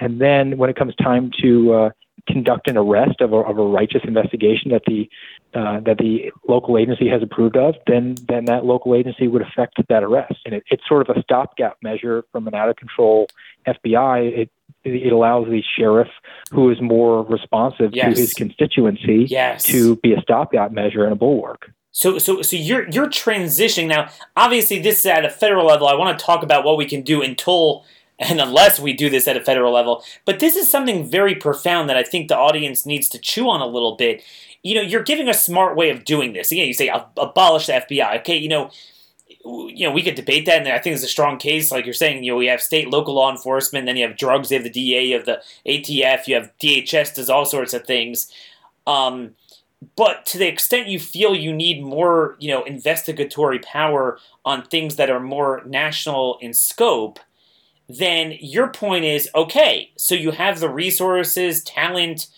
And then when it comes time to uh, conduct an arrest of a, of a righteous investigation that the uh, that the local agency has approved of, then then that local agency would affect that arrest, and it, it's sort of a stopgap measure from an out of control FBI. It it allows the sheriff who is more responsive yes. to his constituency yes. to be a stopgap measure and a bulwark. So, so, so you're you're transitioning now. Obviously, this is at a federal level. I want to talk about what we can do until and unless we do this at a federal level. But this is something very profound that I think the audience needs to chew on a little bit. You know, you're giving a smart way of doing this. Again, you say abolish the FBI. Okay, you know, you know, we could debate that, and I think it's a strong case. Like you're saying, you know, we have state, local law enforcement, then you have drugs, you have the DA, you have the ATF, you have DHS does all sorts of things. Um, but to the extent you feel you need more, you know, investigatory power on things that are more national in scope, then your point is okay. So you have the resources, talent,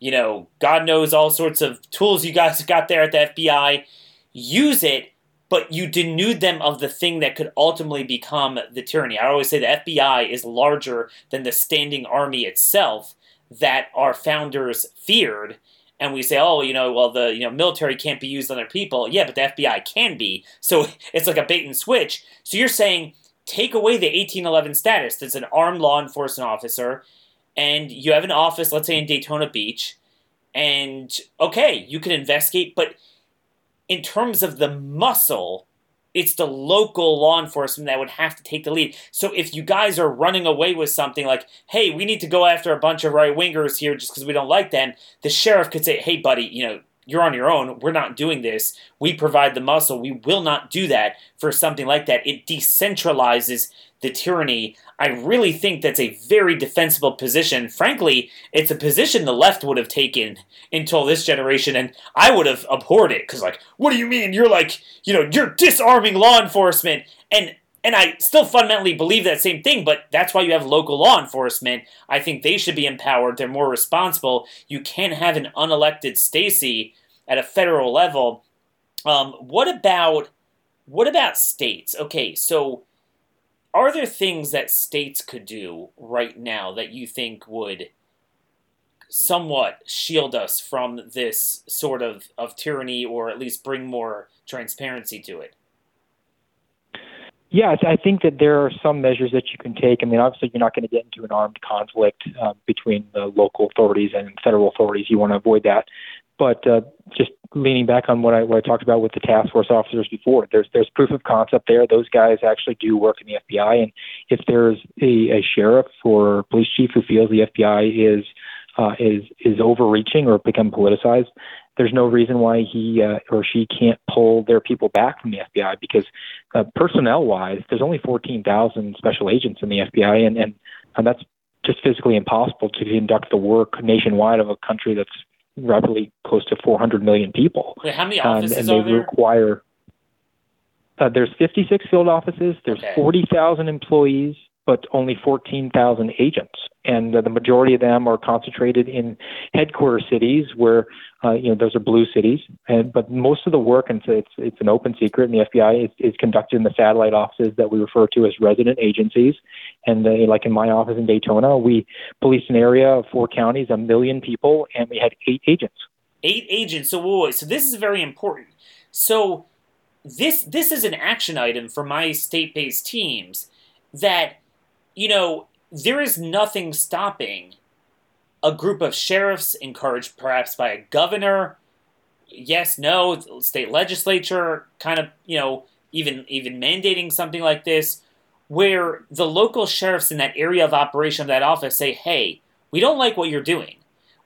you know, God knows all sorts of tools you guys <laughs> got there at the FBI. Use it but you denude them of the thing that could ultimately become the tyranny. I always say the FBI is larger than the standing army itself that our founders feared. And we say, oh, you know, well, the you know military can't be used on their people. Yeah, but the FBI can be. So <laughs> it's like a bait and switch. So you're saying take away the 1811 status. That's an armed law enforcement officer, and you have an office, let's say in Daytona Beach, and okay, you can investigate, but in terms of the muscle, it's the local law enforcement that would have to take the lead. So if you guys are running away with something like, hey, we need to go after a bunch of right wingers here just because we don't like them, the sheriff could say, hey, buddy, you know, you're on your own. We're not doing this. We provide the muscle. We will not do that for something like that. It decentralizes the tyranny. I really think that's a very defensible position. Frankly, it's a position the left would have taken until this generation, and I would have abhorred it because, like, what do you mean? You're like, you know, you're disarming law enforcement, and and I still fundamentally believe that same thing, but that's why you have local law enforcement. I think they should be empowered. They're more responsible. You can't have an unelected Stasi at a federal level. Um, what about what about states? Okay, so are there things that states could do right now that you think would somewhat shield us from this sort of, of tyranny or at least bring more transparency to it? Yeah, I think that there are some measures that you can take. I mean, obviously, you're not going to get into an armed conflict uh, between the local authorities and federal authorities. You want to avoid that. But uh, just leaning back on what I, what I talked about with the task force officers before, there's there's proof of concept there. Those guys actually do work in the FBI, and if there's a, a sheriff or police chief who feels the FBI is uh, is is overreaching or become politicized, there's no reason why he uh, or she can't pull their people back from the FBI because uh, personnel wise, there's only 14,000 special agents in the FBI, and, and and that's just physically impossible to conduct the work nationwide of a country that's roughly close to 400 million people. Wait, how many offices and, and they there? require. Uh, there's 56 field offices. There's okay. 40,000 employees. But only 14,000 agents, and uh, the majority of them are concentrated in headquarter cities where uh, you know those are blue cities. And but most of the work, and it's it's an open secret, and the FBI is, is conducted in the satellite offices that we refer to as resident agencies. And like in my office in Daytona, we policed an area of four counties, a million people, and we had eight agents. Eight agents. So wait, wait, so this is very important. So this this is an action item for my state-based teams that you know, there is nothing stopping a group of sheriffs, encouraged perhaps by a governor, yes, no, state legislature, kind of, you know, even even mandating something like this, where the local sheriffs in that area of operation of that office say, "Hey, we don't like what you're doing.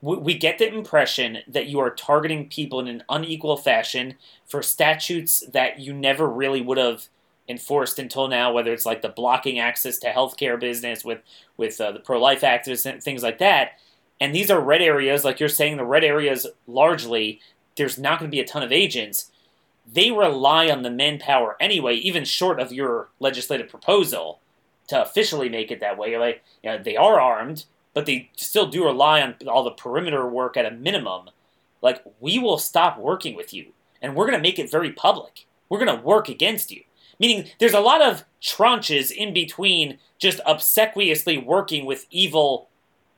We, we get the impression that you are targeting people in an unequal fashion for statutes that you never really would have." Enforced until now, whether it's like the blocking access to healthcare business with with uh, the pro life activists and things like that. And these are red areas, like you're saying, the red areas largely there's not going to be a ton of agents. They rely on the manpower anyway, even short of your legislative proposal to officially make it that way. Like, you know, they are armed, but they still do rely on all the perimeter work at a minimum. Like, we will stop working with you, and we're going to make it very public. We're going to work against you. Meaning, there's a lot of tranches in between just obsequiously working with evil,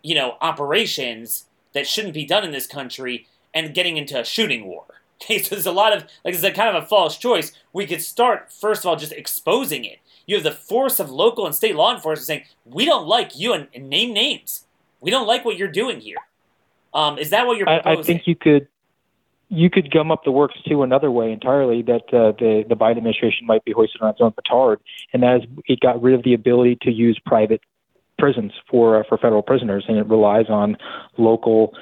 you know, operations that shouldn't be done in this country and getting into a shooting war. <laughs> Okay, so there's a lot of, like, it's a kind of a false choice. We could start, first of all, just exposing it. You have the force of local and state law enforcement saying, we don't like you, and, and name names. We don't like what you're doing here. Um, is that what you're proposing? I, I think you could you could gum up the works too another way entirely that uh, the the Biden administration might be hoisted on its own petard, and that is it got rid of the ability to use private prisons for uh, for federal prisoners, and it relies on local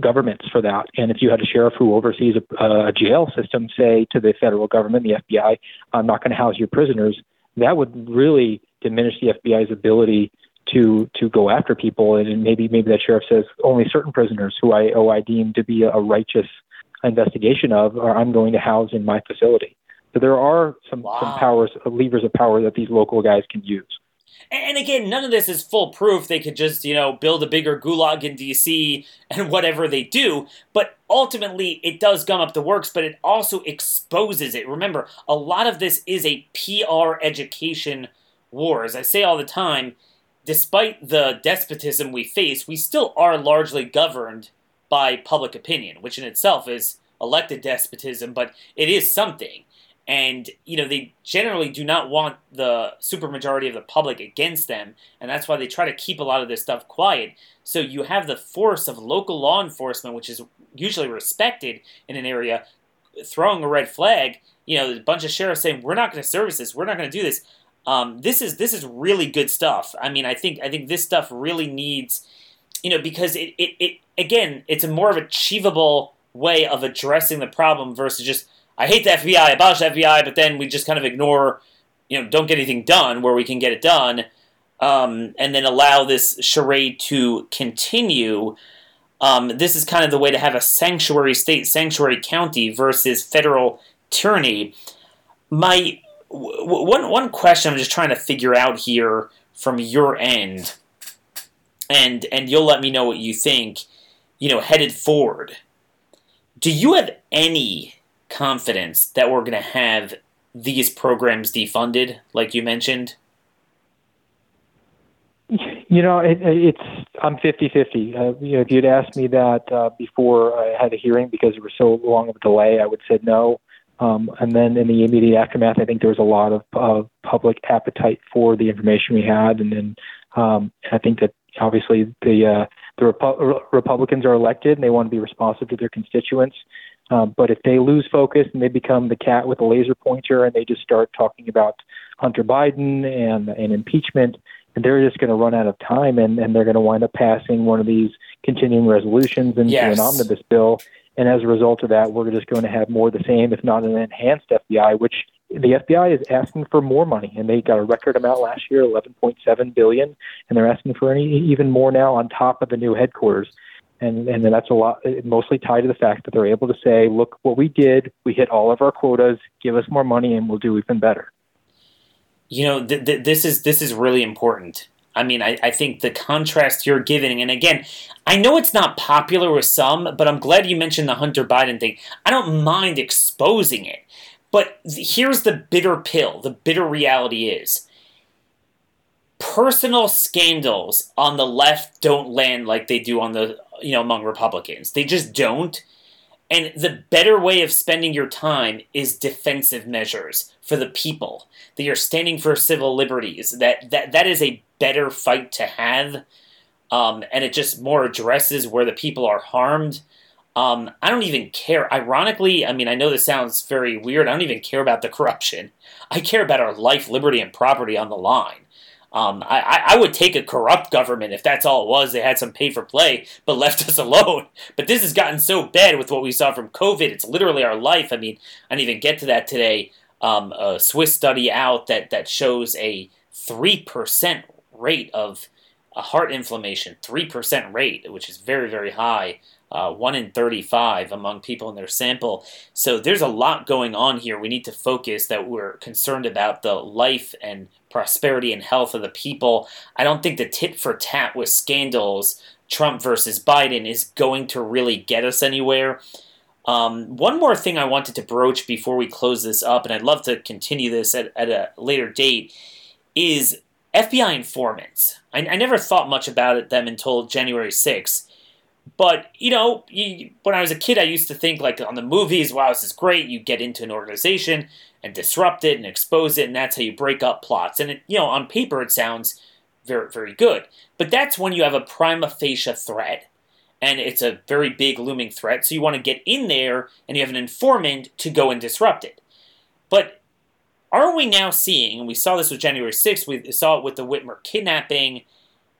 governments for that. And if you had a sheriff who oversees a, a jail system, say to the federal government, the FBI, I'm not going to house your prisoners, that would really diminish the FBI's ability to to go after people. And maybe maybe that sheriff says only certain prisoners who I oh I deem to be a righteous investigation of, or I'm going to house in my facility. So there are some, wow. some powers, uh, levers of power that these local guys can use. And again, none of this is foolproof. They could just, you know, build a bigger gulag in DC and whatever they do. But ultimately, it does gum up the works, but it also exposes it. Remember, a lot of this is a PR education war. As I say all the time, despite the despotism we face, we still are largely governed by public opinion, which in itself is elected despotism, but it is something. And, you know, they generally do not want the supermajority of the public against them, and that's why they try to keep a lot of this stuff quiet. So you have the force of local law enforcement, which is usually respected in an area, throwing a red flag. You know, a bunch of sheriffs saying, "We're not going to service this. We're not going to do this." Um, this is this is really good stuff. I mean, I think I think this stuff really needs you know, because it, it, it again, it's a more of achievable way of addressing the problem versus just I hate the FBI, abolish the FBI, but then we just kind of ignore, you know, don't get anything done where we can get it done, um, and then allow this charade to continue. Um, this is kind of the way to have a sanctuary state, sanctuary county versus federal tyranny. My w- one one question I'm just trying to figure out here from your end and and you'll let me know what you think, you know, headed forward. Do you have any confidence that we're going to have these programs defunded, like you mentioned? You know, it, it's I'm 50-50. Uh, you know, if you'd asked me that uh, before I had a hearing because there was so long of a delay, I would say no. Um, and then in the immediate aftermath, I think there was a lot of uh, public appetite for the information we had, and then um, I think that obviously the uh, the Repu- Republicans are elected and they want to be responsive to their constituents. Um, but if they lose focus and they become the cat with a laser pointer and they just start talking about Hunter Biden and and impeachment, and they're just going to run out of time and, and they're going to wind up passing one of these continuing resolutions into yes. an omnibus bill. And as a result of that, we're just going to have more of the same, if not an enhanced FBI, which the FBI is asking for more money, and they got a record amount last year, 11.7 billion, and they're asking for any even more now on top of the new headquarters. And and that's a lot, mostly tied to the fact that they're able to say, look what we did, we hit all of our quotas, give us more money, and we'll do even better. you know, th- th- this is this is really important. I mean, I, I think the contrast you're giving, and again, I know it's not popular with some, but I'm glad you mentioned the Hunter Biden thing. I don't mind exposing it. But here's the bitter pill the bitter reality is personal scandals on the left don't land like they do on the, you know, among Republicans. They just don't. And the better way of spending your time is defensive measures for the people. That you're standing for civil liberties. That that that is a better fight to have. Um, and it just more addresses where the people are harmed. Um, I don't even care. Ironically, I mean, I know this sounds very weird. I don't even care about the corruption. <laughs> I care about our life, liberty, and property on the line. Um, I, I would take a corrupt government if that's all it was. They had some pay for play, but <laughs> left us alone. But this has gotten so bad with what we saw from COVID. It's literally our life. I mean, I didn't even get to that today. Um, a Swiss study out that, that shows a 3% rate of a heart inflammation, 3% rate, which is very, very high. Uh, 1 in 35 among people in their sample. So there's a lot going on here. We need to focus that we're concerned about the life and prosperity and health of the people. I don't think the tit for tat with scandals, Trump versus Biden, is going to really get us anywhere. Um, one more thing I wanted to broach before we close this up, and I'd love to continue this at, at a later date, is FBI informants. I, I never thought much about them until January 6th. But, you know, you, when I was a kid, I used to think, like, on the movies, wow, this is great. You get into an organization and disrupt it and expose it, and that's how you break up plots. And, it, you know, on paper, it sounds very, very good. But that's when you have a prima facie threat. And it's a very big looming threat. So you want to get in there and you have an informant to go and disrupt it. But are we now seeing, and we saw this with January 6th, we saw it with the Whitmer kidnapping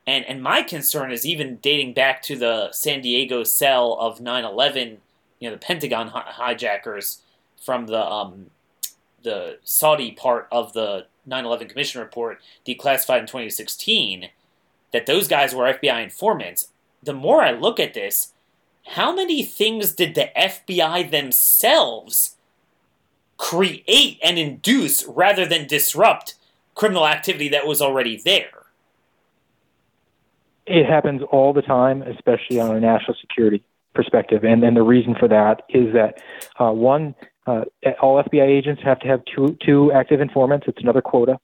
and and my concern is even dating back to the San Diego cell of 9/11, you know, the Pentagon hijackers from the um, the Saudi part of the 9/11 Commission report, declassified in 2016, that those guys were FBI informants. The more I look at this, how many things did the FBI themselves create and induce rather than disrupt criminal activity that was already there? It happens all the time, especially on a national security perspective. And then the reason for that is that uh, one, uh, all FBI agents have to have two two active informants. It's another quota,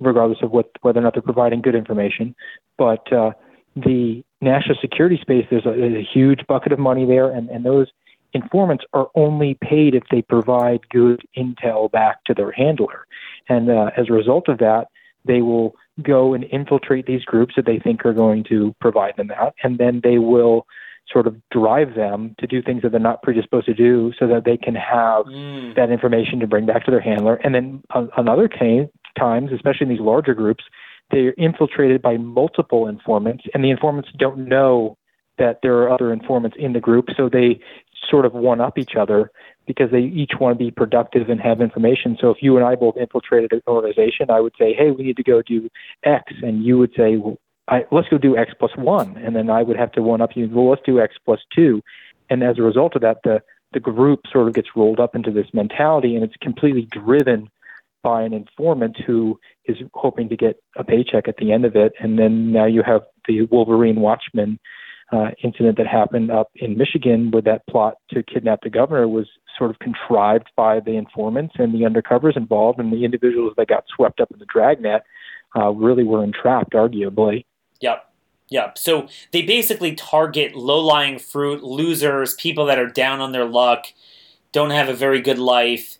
regardless of what whether or not they're providing good information. But uh, the national security space, there's a, there's a huge bucket of money there, and, and those informants are only paid if they provide good intel back to their handler. And uh, as a result of that, they will go and infiltrate these groups that they think are going to provide them that, and then they will sort of drive them to do things that they're not predisposed to do so that they can have mm. that information to bring back to their handler. And then on, on other t- times, especially in these larger groups, they're infiltrated by multiple informants, and the informants don't know that there are other informants in the group, so they sort of one up each other because they each want to be productive and have information. So if you and I both infiltrated an organization, I would say, hey, we need to go do X. And you would say, well, I, let's go do X plus one. And then I would have to one up you, well, let's do X plus two. And as a result of that, the, the group sort of gets rolled up into this mentality and it's completely driven by an informant who is hoping to get a paycheck at the end of it. And then now you have the Wolverine Watchmen uh, incident that happened up in Michigan where that plot to kidnap the governor was sort of contrived by the informants and the undercovers involved, and the individuals that got swept up in the dragnet uh, really were entrapped, arguably. Yep. Yep. So they basically target low lying fruit, losers, people that are down on their luck, don't have a very good life,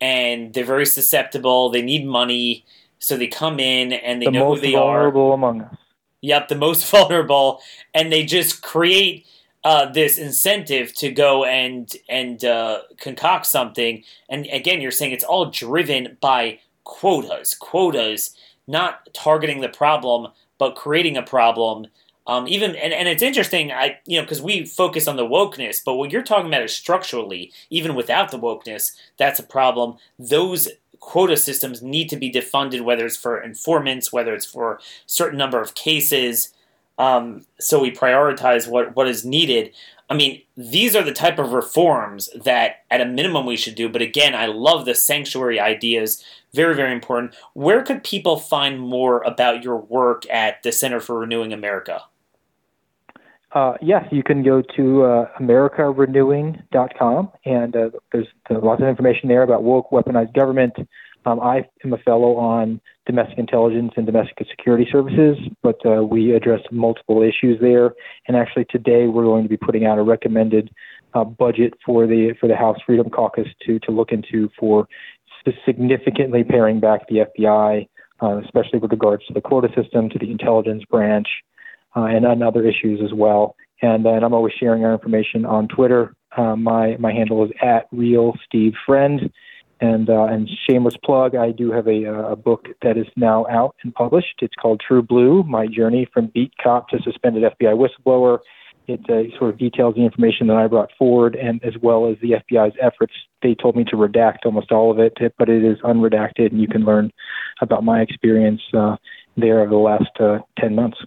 and they're very susceptible. They need money, so they come in and they the know who they are. The most vulnerable among us. Yep, the most <laughs> vulnerable, and they just create uh, this incentive to go and and uh, concoct something. And again, you're saying it's all driven by quotas, quotas, not targeting the problem, but creating a problem. Um, even and, and it's interesting, I you know, because we focus on the wokeness, but what you're talking about is structurally, even without the wokeness, that's a problem. Those quota systems need to be defunded, whether it's for informants, whether it's for certain number of cases. Um, so we prioritize what, what is needed. I mean, these are the type of reforms that, at a minimum, we should do. But again, I love the sanctuary ideas. Very, very important. Where could people find more about your work at the Center for Renewing America? Uh, yes, you can go to uh, AmericaRenewing.com, and uh, there's, there's lots of information there about woke, weaponized government. Um, I am a fellow on domestic intelligence and domestic security services, but uh, we address multiple issues there. And actually, today we're going to be putting out a recommended uh, budget for the for the House Freedom Caucus to to look into for significantly paring back the FBI, uh, especially with regards to the quota system, to the intelligence branch, uh, and on other issues as well. And then I'm always sharing our information on Twitter. Uh, my my handle is at real Steve Friend. And uh, and shameless plug, I do have a, a book that is now out and published. It's called True Blue: My Journey from Beat Cop to Suspended FBI Whistleblower. It uh, sort of details the information that I brought forward, and as well as the FBI's efforts. They told me to redact almost all of it, but it is unredacted, and you can learn about my experience uh, there over the last uh, 10 months.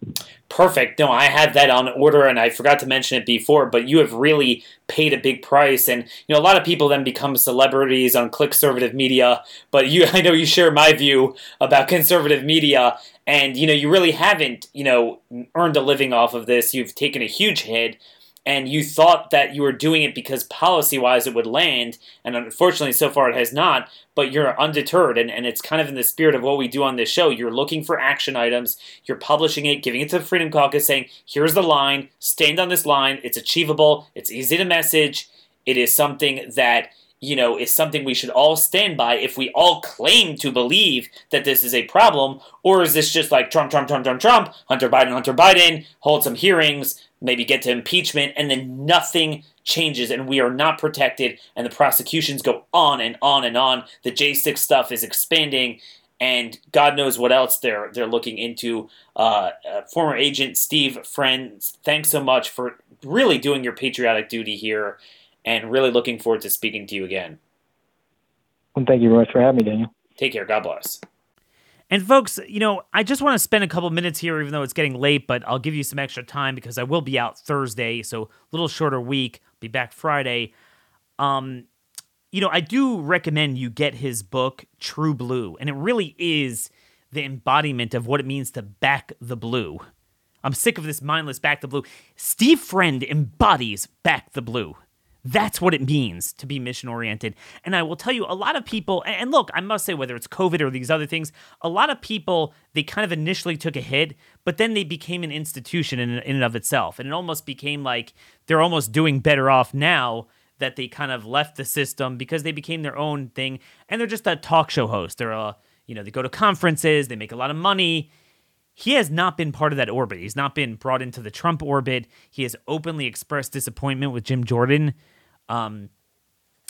Perfect. No, I had that on order and I forgot to mention it before, but you have really paid a big price. And, you know, a lot of people then become celebrities on click conservative media, but you, <laughs> I know you share my view about conservative media and, you know, you really haven't, you know, earned a living off of this. You've taken a huge hit and you thought that you were doing it because policy wise it would land, and unfortunately, so far it has not, but you're undeterred. And, and it's kind of in the spirit of what we do on this show. You're looking for action items, you're publishing it, giving it to the Freedom Caucus, saying, here's the line, stand on this line, it's achievable, it's easy to message, it is something that you know, is something we should all stand by if we all claim to believe that this is a problem, or is this just like Trump, Trump, Trump, Trump, Trump, Hunter Biden, Hunter Biden, hold some hearings, maybe get to impeachment, and then nothing changes and we are not protected, and the prosecutions go on and on and on. The J6 stuff is expanding, and God knows what else they're they're looking into. Uh, uh, former agent Steve Friends, thanks so much for really doing your patriotic duty here and really looking forward to speaking to you again. Well, thank you very much for having me, Daniel. Take care. God bless. And folks, you know, I just want to spend a couple minutes here, even though it's getting late, but I'll give you some extra time because I will be out Thursday, so a little shorter week. Be back Friday. Um, you know, I do recommend you get his book, True Blue, and it really is the embodiment of what it means to back the blue. I'm sick of this mindless back the blue. Steve Friend embodies back the blue. That's what it means to be mission oriented. And I will tell you, a lot of people, and look, I must say, whether it's COVID or these other things, a lot of people, they kind of initially took a hit, but then they became an institution in, in and of itself. And it almost became like they're almost doing better off now that they kind of left the system because they became their own thing. And they're just a talk show host. They're a, you know, they go to conferences, they make a lot of money he has not been part of that orbit. He's not been brought into the Trump orbit. He has openly expressed disappointment with Jim Jordan. Um,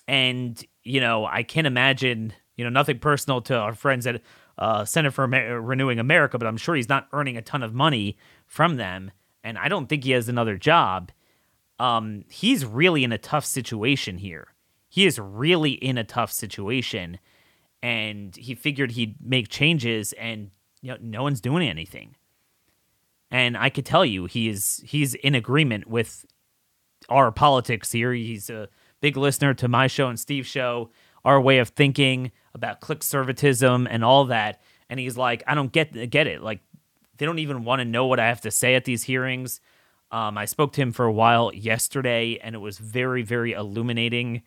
and, you know, I can't imagine, you know, nothing personal to our friends at uh, Center for Amer- Renewing America, but I'm sure he's not earning a ton of money from them. And I don't think he has another job. Um, he's really in a tough situation here. He is really in a tough situation. And he figured he'd make changes and you know, no one's doing anything. And I could tell you he is he's in agreement with our politics here. He's a big listener to my show and Steve's show, our way of thinking about click servitism and all that. And he's like, I don't get get it. Like they don't even want to know what I have to say at these hearings. Um, I spoke to him for a while yesterday, and it was very, very illuminating.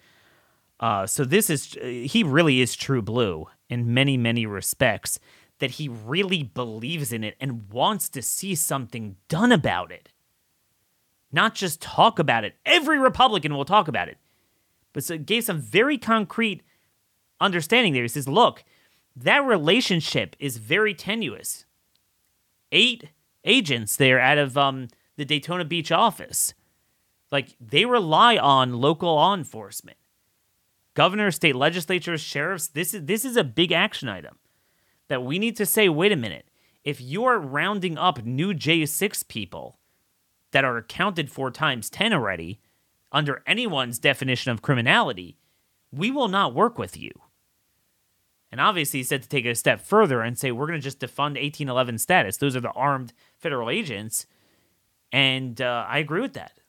Uh, so this is he really is true blue in many, many respects that he really believes in it and wants to see something done about it. Not just talk about it. Every Republican will talk about it. But so it gave some very concrete understanding there. He says, look, that relationship is very tenuous. Eight agents there out of um, the Daytona Beach office. Like, they rely on local law enforcement. Governors, state legislatures, sheriffs, this is this is a big action item that we need to say, wait a minute, if you are rounding up new J6 people that are accounted for times 10 already under anyone's definition of criminality, we will not work with you. And obviously, he said to take it a step further and say, we're going to just defund 1811 status. Those are the armed federal agents. And uh, I agree with that.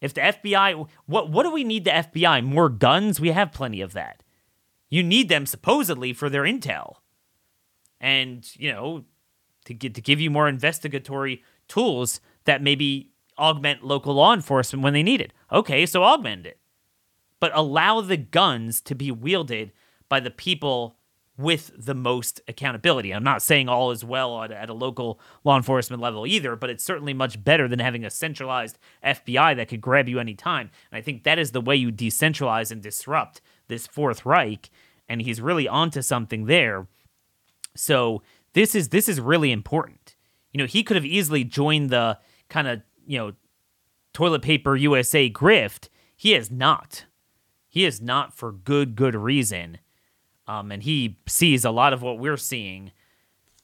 If the FBI, what what do we need the FBI? More guns? We have plenty of that. You need them supposedly for their intel, and you know, to get to give you more investigatory tools that maybe augment local law enforcement when they need it. Okay, so augment it, but allow the guns to be wielded by the people with the most accountability. I'm not saying all is well at, at, a local law enforcement level either, but it's certainly much better than having a centralized FBI that could grab you anytime. And I think that is the way you decentralize and disrupt this Fourth Reich. And he's really onto something there. So this is this is really important. You know, he could have easily joined the kind of, you know, toilet paper USA grift. He has not. He is not for good, good reason um, and he sees a lot of what we're seeing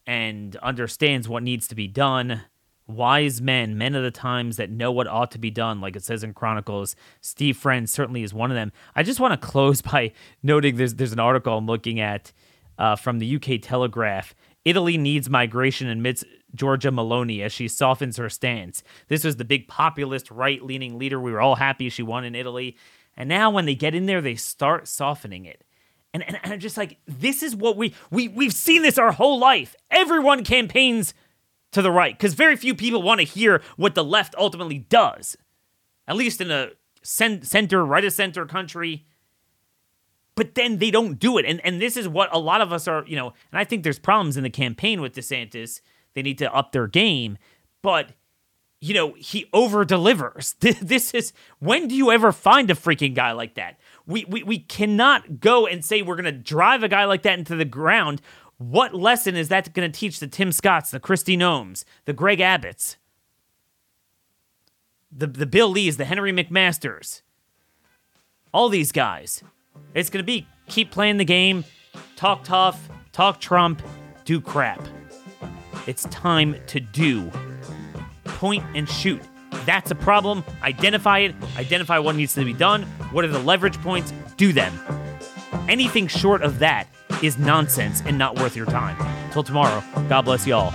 and understands what needs to be done. Wise men, men of the times that know what ought to be done, like it says in Chronicles. Steve Friend certainly is one of them. I just want to close <laughs> by noting there's there's an article I'm looking at uh, from the UK Telegraph. Italy needs migration amidst Giorgia Meloni as she softens her stance. This was the big populist right leaning leader. We were all happy she won in Italy. And now when they get in there, they start softening it. And, and, and I'm just like, this is what we, we, we've seen this our whole life. Everyone campaigns to the right because very few people want to hear what the left ultimately does, at least in a center, right of center country. But then they don't do it. And, and this is what a lot of us are, you know, and I think there's problems in the campaign with DeSantis. They need to up their game. But you know, he over delivers. <laughs> This is when do you ever find a freaking guy like that? We, we, we cannot go and say we're going to drive a guy like that into the ground. What lesson is that going to teach the Tim Scotts, the Kristi Noems, the Greg Abbotts, the, the Bill Lees, the Henry McMasters? All these guys. It's going to be keep playing the game, talk tough, talk Trump, do crap. It's time to do. Point and shoot. That's a problem. Identify it. Identify what needs to be done. What are the leverage points? Do them. Anything short of that is nonsense and not worth your time. Till tomorrow, God bless y'all.